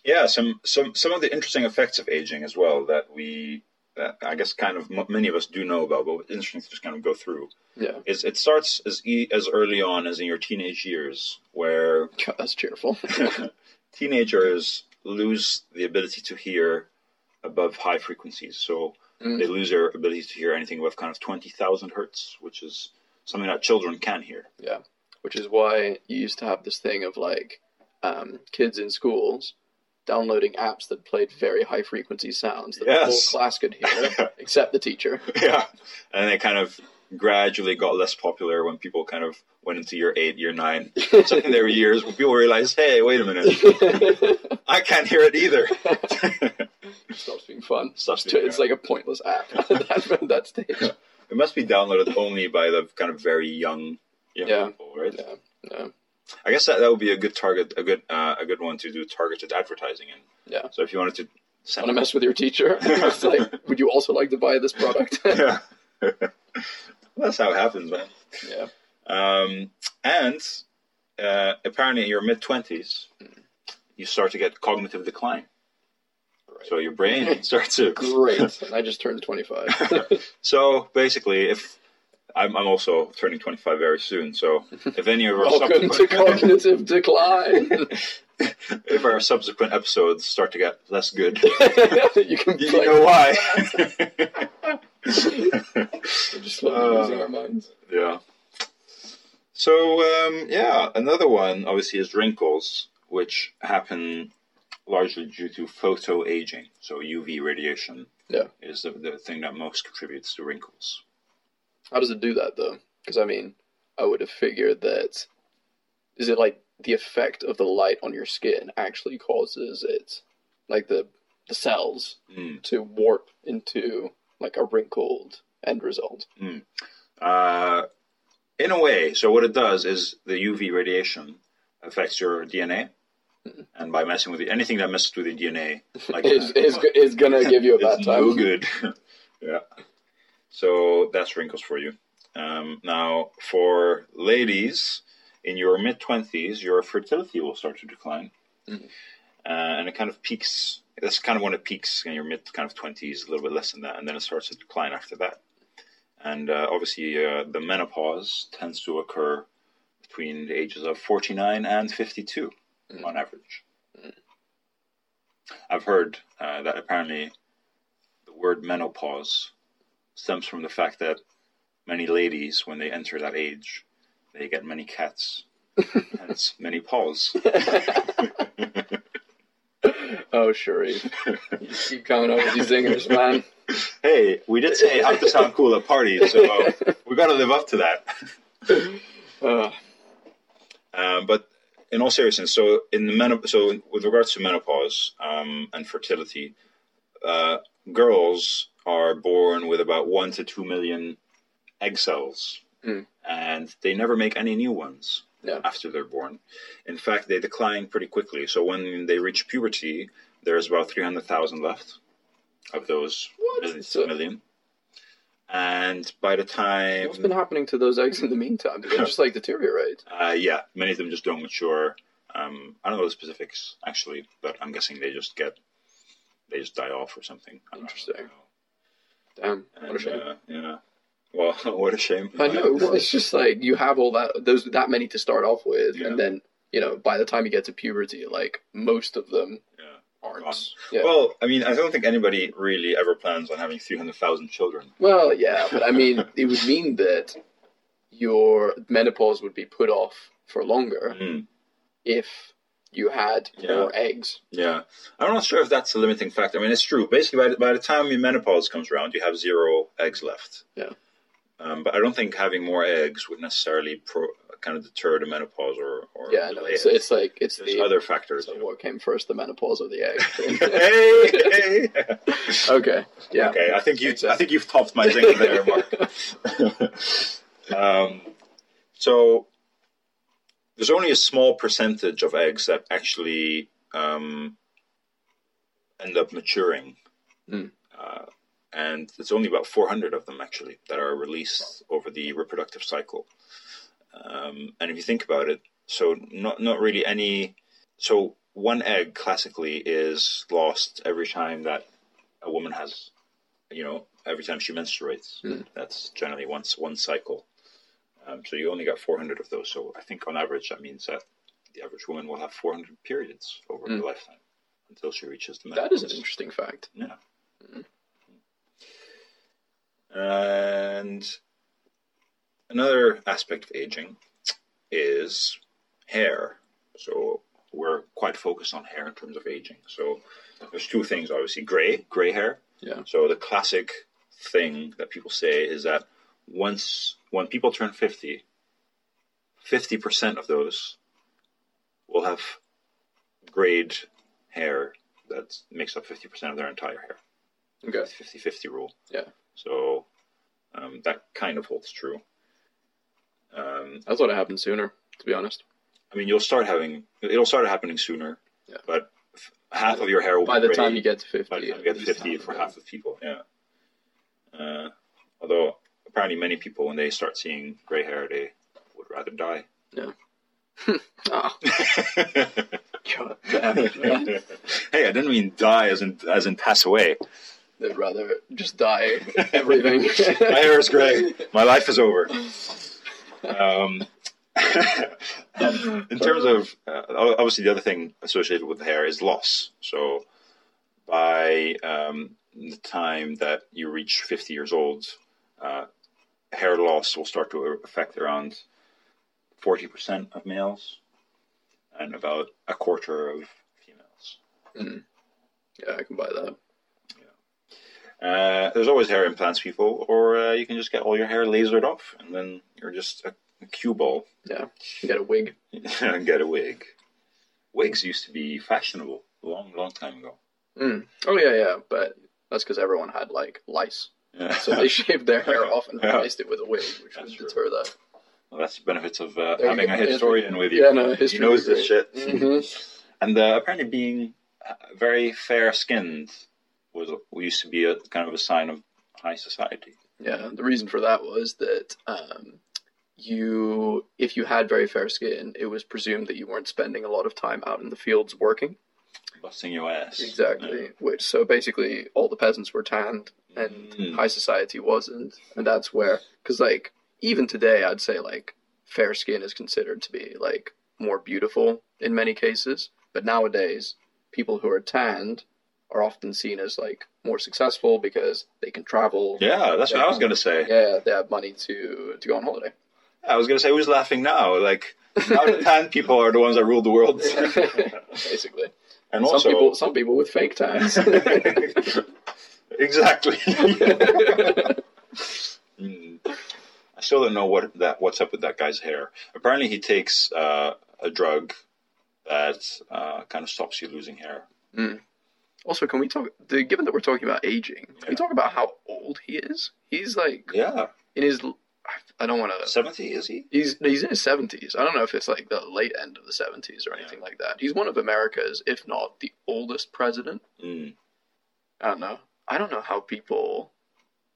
Yeah, some some some of the interesting effects of aging as well that we, that I guess, kind of m- many of us do know about, but interesting to just kind of go through. Yeah, Is it starts as e- as early on as in your teenage years, where God, that's cheerful. teenagers lose the ability to hear above high frequencies. So Mm. they lose their ability to hear anything above kind of twenty thousand hertz, which is something that children can hear. Yeah, which is why you used to have this thing of like um, kids in schools downloading apps that played very high frequency sounds that the whole class could hear, except the teacher. yeah, and they kind of gradually got less popular when people kind of went into year eight, year nine, secondary years, when people realized, hey, wait a minute, I can't hear it either. it Stops being fun. Stops It's, being it's fun. like a pointless app at that stage. it must be downloaded only by the kind of very young, young Yeah. people, right? Yeah, yeah. I guess that, that would be a good target, a good uh, a good one to do targeted advertising in. Yeah. So if you wanted to send Want to mess with your teacher? it's like, would you also like to buy this product? yeah. That's how it happens, man. Yeah. Um, and uh, apparently, in your mid twenties, you start to get cognitive decline. Great. So your brain starts to Great. I just turned 25. So basically, if I'm, I'm also turning 25 very soon, so if any of our Welcome to cognitive decline. if our subsequent episodes start to get less good, you can you play. know why. We're just Uh, losing our minds. yeah. So um, yeah, another one obviously is wrinkles, which happen largely due to photo aging. So UV radiation Yeah. is the, the thing that most contributes to wrinkles. How does it do that though? Because I mean, I would have figured that. Is it like the effect of the light on your skin actually causes it, like the the cells, Mm. to warp into like a wrinkled end result? Uh, in a way, so what it does is the UV radiation affects your DNA, and by messing with the, anything that messes with the DNA, like Is is is gonna give you a bad it's time? no good. yeah. So that's wrinkles for you. Um, now, for ladies in your mid twenties, your fertility will start to decline, Mhm. uh, and it kind of peaks. That's kind of when it peaks in your mid kind of twenties, a little bit less than that, and then it starts to decline after that. And uh, obviously, uh, the menopause tends to occur between the ages of forty nine and fifty two, Mm. on average. I've heard uh, that apparently the word menopause stems from the fact that many ladies, when they enter that age, they get many cats, hence many paws. Oh, Sharif. You keep coming up with these zingers, man. hey, we did say have to sound cool at parties, so we got to live up to that. Uh, Um, but in all seriousness, so in the menop- so with regards to menopause um, and fertility, uh, girls are born with about one to two million egg cells, Mm. and they never make any new ones Yeah. after they're born. In fact, they decline pretty quickly. So when they reach puberty, there's about three hundred thousand left of those What? million, So- million. And by the time what's been happening to those eggs in the meantime? Do they just like deteriorate? Uh, yeah, many of them just don't mature. Um, I don't know the specifics actually, but I'm guessing they just get they just die off or something. Interesting. know. Damn, what a shame. uh, yeah. Well, what a shame. I know. Well, it's just like you have all that those that many to start off with, Yeah. and then you know by the time you get to puberty, like most of them Yeah. aren't. Yeah. Well, I mean, I don't think anybody really ever plans on having 300,000 children. Well, yeah, but I mean, it would mean that your menopause would be put off for longer Mm, if you had Yeah. more eggs. yeah. I'm not sure if that's a limiting factor. I mean, it's true. Basically, by the, by the time your menopause comes around, you have zero eggs left. Yeah. Um, but I don't think having more eggs would necessarily pro, kind of deter the menopause or, or Yeah, no, it's, it. it's like it's There's the other factors. so what came first, the menopause or the egg? hey, hey. okay, yeah. Okay, I think you. I think you've topped my zing there, Mark. um, so there's only a small percentage of eggs that actually um, end up maturing, Hmm. uh, and it's only about 400 of them actually that are released over the reproductive cycle. Um, and if you think about it, so not not really any. So one egg classically is lost every time that a woman has, you know, every time she menstruates. Hmm. That's generally once one cycle. Um, so you only got 400 of those. So I think on average that means that the average woman will have 400 periods over Hmm. her lifetime until she reaches the menopause. That is an interesting fact. Yeah. And another aspect of aging is hair. So we're quite focused on hair in terms of aging. So there's two things, obviously, gray, gray hair. Yeah. So the classic thing that people say is that once when people turn 50, 50% of those will have grayed hair that makes up 50% of their entire hair. Okay. 50 50 rule. Yeah. So um, that kind of holds true. Um, I thought it happened sooner, to be honest. I mean, you'll start having, it'll start happening sooner, Yeah. but f- half of your hair will By be the gray time you get to 50. by the time you get to 50 for half of people, yeah. Uh, although apparently many people when they start seeing gray hair, they would rather die. Yeah. oh. God damn it, man. hey, I didn't mean die as in as in pass away. They'd rather just die everything. My hair is gray. My life is over. Um, in terms of uh, obviously the other thing associated with hair is loss. So by um, the time that you reach 50 years old, uh, hair loss will start to affect around 40% of males and about a quarter of females. Mm. Yeah, I can buy that. Uh, there's always hair implants, people, or uh, you can just get all your hair lasered off, and then you're just a, a cue ball. Yeah, get a wig. get a wig. Wigs used to be fashionable a long, long time ago. Mm. Oh yeah, yeah, but that's because everyone had like lice, Yeah. So they shaved their hair off and Yeah. replaced it with a wig, which That's would true. deter that. Well, that's the benefits of uh, having a historian with you. Yeah, no, he history knows this shit. Mhm. And uh, apparently, being uh, very fair skinned was used to be a kind of a sign of high society. Yeah, the reason for that was that um, you, if you had very fair skin, it was presumed that you weren't spending a lot of time out in the fields working. Busting your ass. Exactly. Which so basically all the peasants were tanned and Mm. high society wasn't, and that's where because like even today I'd say like fair skin is considered to be like more beautiful in many cases, but nowadays people who are tanned are often seen as like more successful because they can travel. Yeah, that's what I was gonna say. Yeah, they have money to to go on holiday. I was gonna say who's laughing now? Like now the tan people are the ones that rule the world. Basically, and some also people some people with fake tans. exactly. Mm. I still don't know what that what's up with that guy's hair. Apparently, he takes uh, a drug that uh, kind of stops you losing hair. Also, can we talk? The, given that we're talking about aging, can Yeah. we talk about how old he is? He's like Yeah, in his. I don't want to. seventy is he? He's he's in his seventies. I don't know if it's like the late end of the seventies or anything like that. He's one of America's, if not the oldest president. Mm. I don't know. I don't know how people.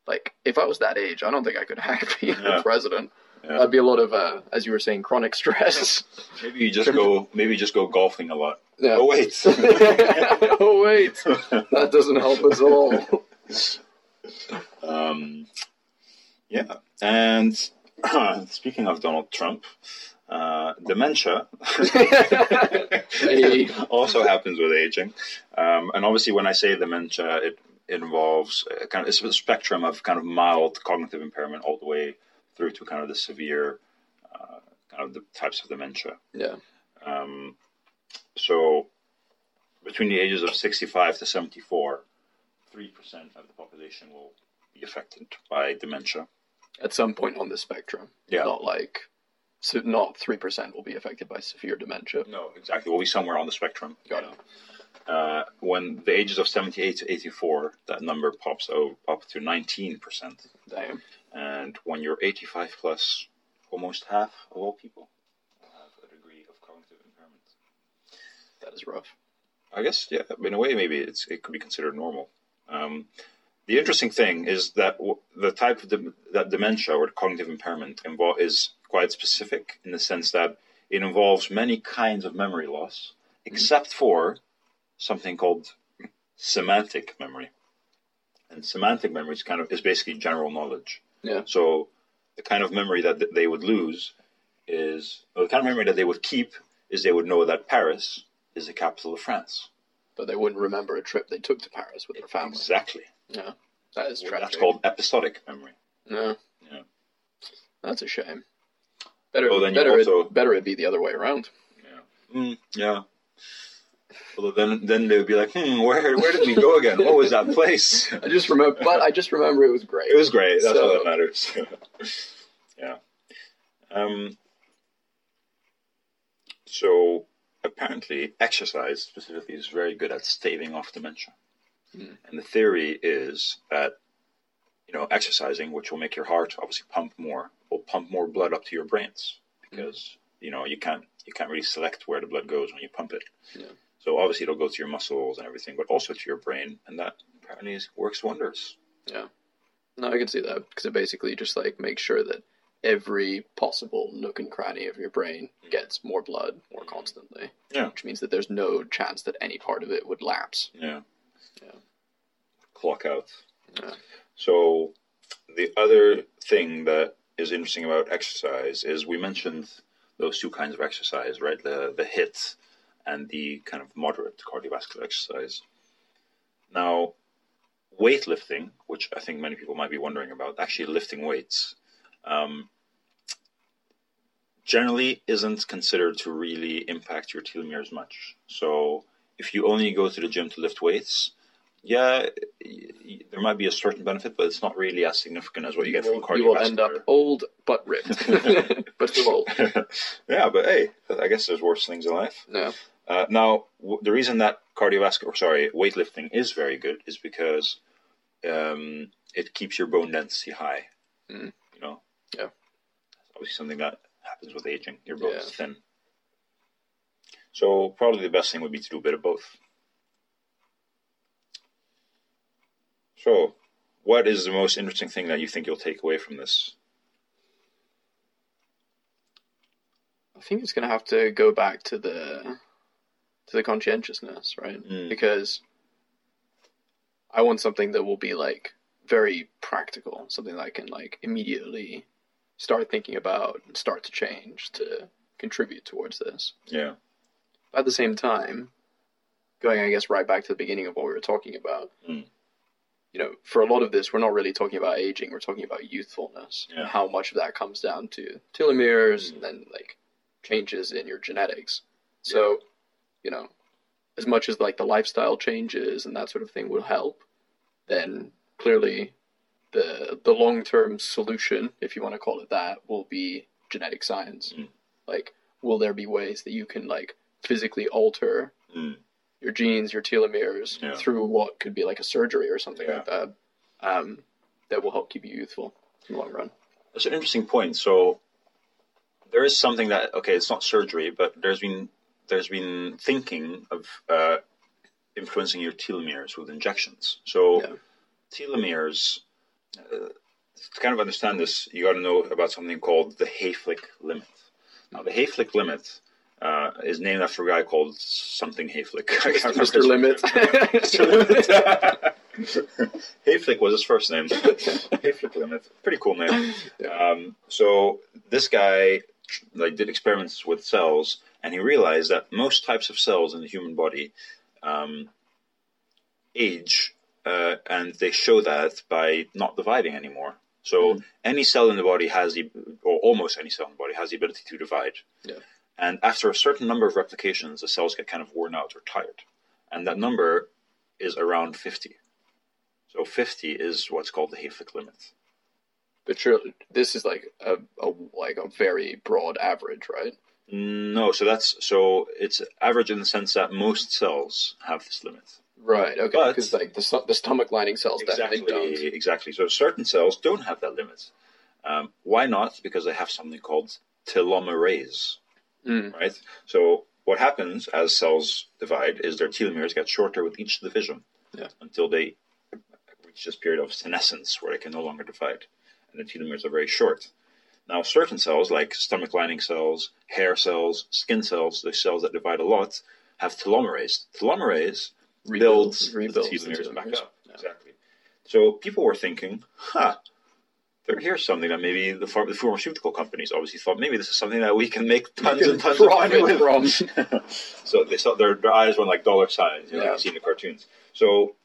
Like, if I was that age, I don't think I could hack being Yeah. a president. Yeah. That'd be a lot of, uh, as you were saying, chronic stress. Maybe you just go. Maybe you just go golfing a lot. yeah. Oh wait. oh wait, that doesn't help us at all. Um, yeah, and speaking of Donald Trump, uh, dementia also happens with aging, um, and obviously when I say dementia, it involves a kind of it's a spectrum of kind of mild cognitive impairment all the way through to kind of the severe uh, kind of the types of dementia. Yeah. Um, so between the ages of 65 to 74, 3% of the population will be affected by dementia. At some point on the spectrum. Yeah. Not like, so not 3% will be affected by severe dementia. No, exactly. We'll be somewhere on the spectrum. Got it. Uh, when the ages of 78 to 84, that number pops up to 19%. Damn. And when you're 85 plus, almost half of all people have a degree of cognitive impairment. That is rough. I guess, yeah, in a way, maybe it's it could be considered normal. Um, the interesting thing is that w- the type of dem- that dementia or cognitive impairment invo- is quite specific in the sense that it involves many kinds of memory loss, except for something called semantic memory. And semantic memory is kind of is basically general knowledge. Yeah. So the kind of memory that they would lose is, the kind of memory that they would keep is they would know that Paris is the capital of France. But they wouldn't remember a trip they took to Paris with their family. Exactly. Yeah. That is Well, tragic. That's called episodic memory. Yeah. Yeah. That's a shame. Better, Well, better, also- it, better it be the other way around. Mm, yeah. Well, then, then they would be like, hmm, where, where did we go again? What was that place? I just remember, but I just remember it was great. It was great. That's So- all that matters. yeah. Um. So apparently, exercise specifically is very good at staving off dementia. Hmm. And the theory is that you know exercising, which will make your heart obviously pump more, will pump more blood up to your brains because you know you can't you can't really select where the blood goes when you pump it. Yeah. So obviously it'll go to your muscles and everything, but also to your brain, and that apparently works wonders. Yeah. No, I can see that because it basically just like makes sure that every possible nook and cranny of your brain mm. gets more blood more mm. constantly. Yeah. Which means that there's no chance that any part of it would lapse. Yeah. Yeah. Clock out. Yeah. So the other thing that is interesting about exercise is we mentioned those two kinds of exercise, right? The the HIIT and the kind of moderate cardiovascular exercise. Now, weightlifting, which I think many people might be wondering about, actually lifting weights, um, generally isn't considered to really impact your telomeres much. So if you only go to the gym to lift weights, yeah, there might be a certain benefit, but it's not really as significant as what you, get from cardiovascular. You will end up old but ripped, but still old. yeah, but hey, I guess there's worse things in life. Yeah. Uh, now, w- the reason that cardiovascular, sorry, weightlifting is very good is because um, it keeps your bone density high. Mm. You know. Yeah. Obviously, something that happens with aging. Your bone's Yeah. thin. So probably the best thing would be to do a bit of both. So, what is the most interesting thing that you think you'll take away from this? I think it's gonna have to go back to the to the conscientiousness, right? Mm. Because I want something that will be like very practical, something that I can like immediately start thinking about and start to change to contribute towards this. Yeah. But at the same time, going I guess right back to the beginning of what we were talking about, Mm. you know, for a lot of this, we're not really talking about aging. We're talking about youthfulness. Yeah. And how much of that comes down to telomeres Mm. and then like changes in your genetics. So, you know, as much as like the lifestyle changes and that sort of thing will help, then clearly the the long term solution, if you want to call it that, will be genetic science. Mm. Like, will there be ways that you can like physically alter Mm. your genes, your telomeres Yeah. through what could be like a surgery or something Yeah. like that, um, that will help keep you youthful in the long run. That's an interesting point. So there is something that okay, it's not surgery, but there's been there's been thinking of uh, influencing your telomeres with injections. So Yeah. telomeres, uh, to kind of understand this, you got to know about something called the Hayflick limit. Now, the Hayflick limit uh, is named after a guy called something Hayflick. Mr. Limit. Mr. Limit. Hayflick was his first name. Hayflick Limit. Pretty cool name. Um, so this guy like did experiments with cells, and he realized that most types of cells in the human body um, age, uh, and they show that by not dividing anymore. So any cell in the body has the, or almost any cell in the body has the ability to divide. Yeah. And after a certain number of replications, the cells get kind of worn out or tired, and that number is around fifty. So fifty is what's called the Hayflick limit. but surely this is like a, a like a very broad average, right? No, so that's so it's average in the sense that most cells have this limit. Right. Okay. Because like the the stomach lining cells definitely don't. Exactly, exactly. So certain cells don't have that limit. Um, why not? Because they have something called telomerase, Mm. right? So what happens as cells divide is their telomeres get shorter with each division Yeah. until they reach this period of senescence where they can no longer divide, and the telomeres are very short. Now, certain cells, like stomach lining cells, hair cells, skin cells, the cells that divide a lot, have telomerase. Telomerase builds rebuilds the telomeres back up. Yeah. Exactly. So people were thinking, huh, there, here's something that maybe the, pharm- the pharmaceutical companies obviously thought maybe this is something that we can make tons and tons of money with. from. so they saw their, their eyes went like dollar signs, you know, Yeah. you see in the cartoons. So,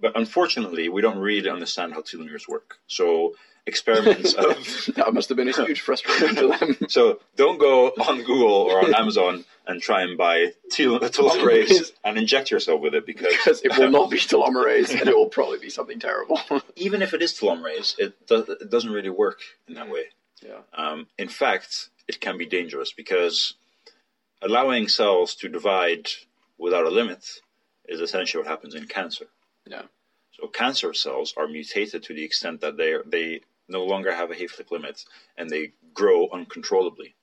but unfortunately, we don't really understand how telomeres work. So experiments of that must have been a huge frustration to them. so don't go on Google or on Amazon and try and buy tel- telomerase and inject yourself with it because because it will not be telomerase and it will probably be something terrible. even if it is telomerase, it, do- it doesn't really work in that way. yeah. Um, in fact, it can be dangerous because allowing cells to divide without a limit is essentially what happens in cancer. Yeah. So cancer cells are mutated to the extent that they they no longer have a Hayflick limit and they grow uncontrollably,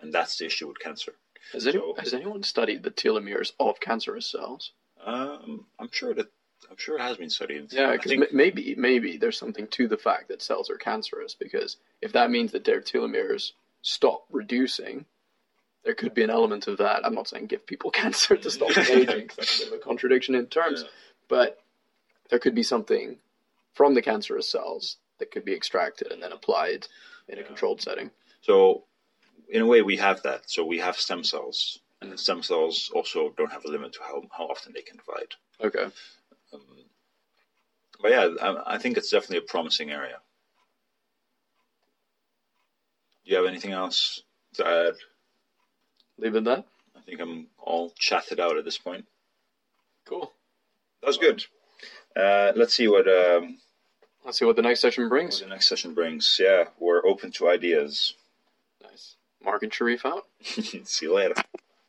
and that's the issue with cancer. Has, any, So- has anyone studied the telomeres of cancerous cells? Um, I'm sure that I'm sure it has been studied. Yeah, because think- maybe maybe there's something to the fact that cells are cancerous because if that means that their telomeres stop reducing, there could be an element of that. I'm not saying give people cancer to stop aging, that's a bit of a contradiction in terms, Yeah. but there could be something from the cancerous cells that could be extracted and then applied in a controlled setting. So, in a way, we have that. So we have stem cells, and the stem cells also don't have a limit to how, how often they can divide. Okay. Um, but yeah, I, I think it's definitely a promising area. Do you have anything else to add? Leave it at that. I think I'm all chatted out at this point. Cool. That was good. Uh, let's see what, um, Let's see what the next session brings. what the next session brings. Yeah, we're open to ideas. Nice. Mark and Sharif out. see you later.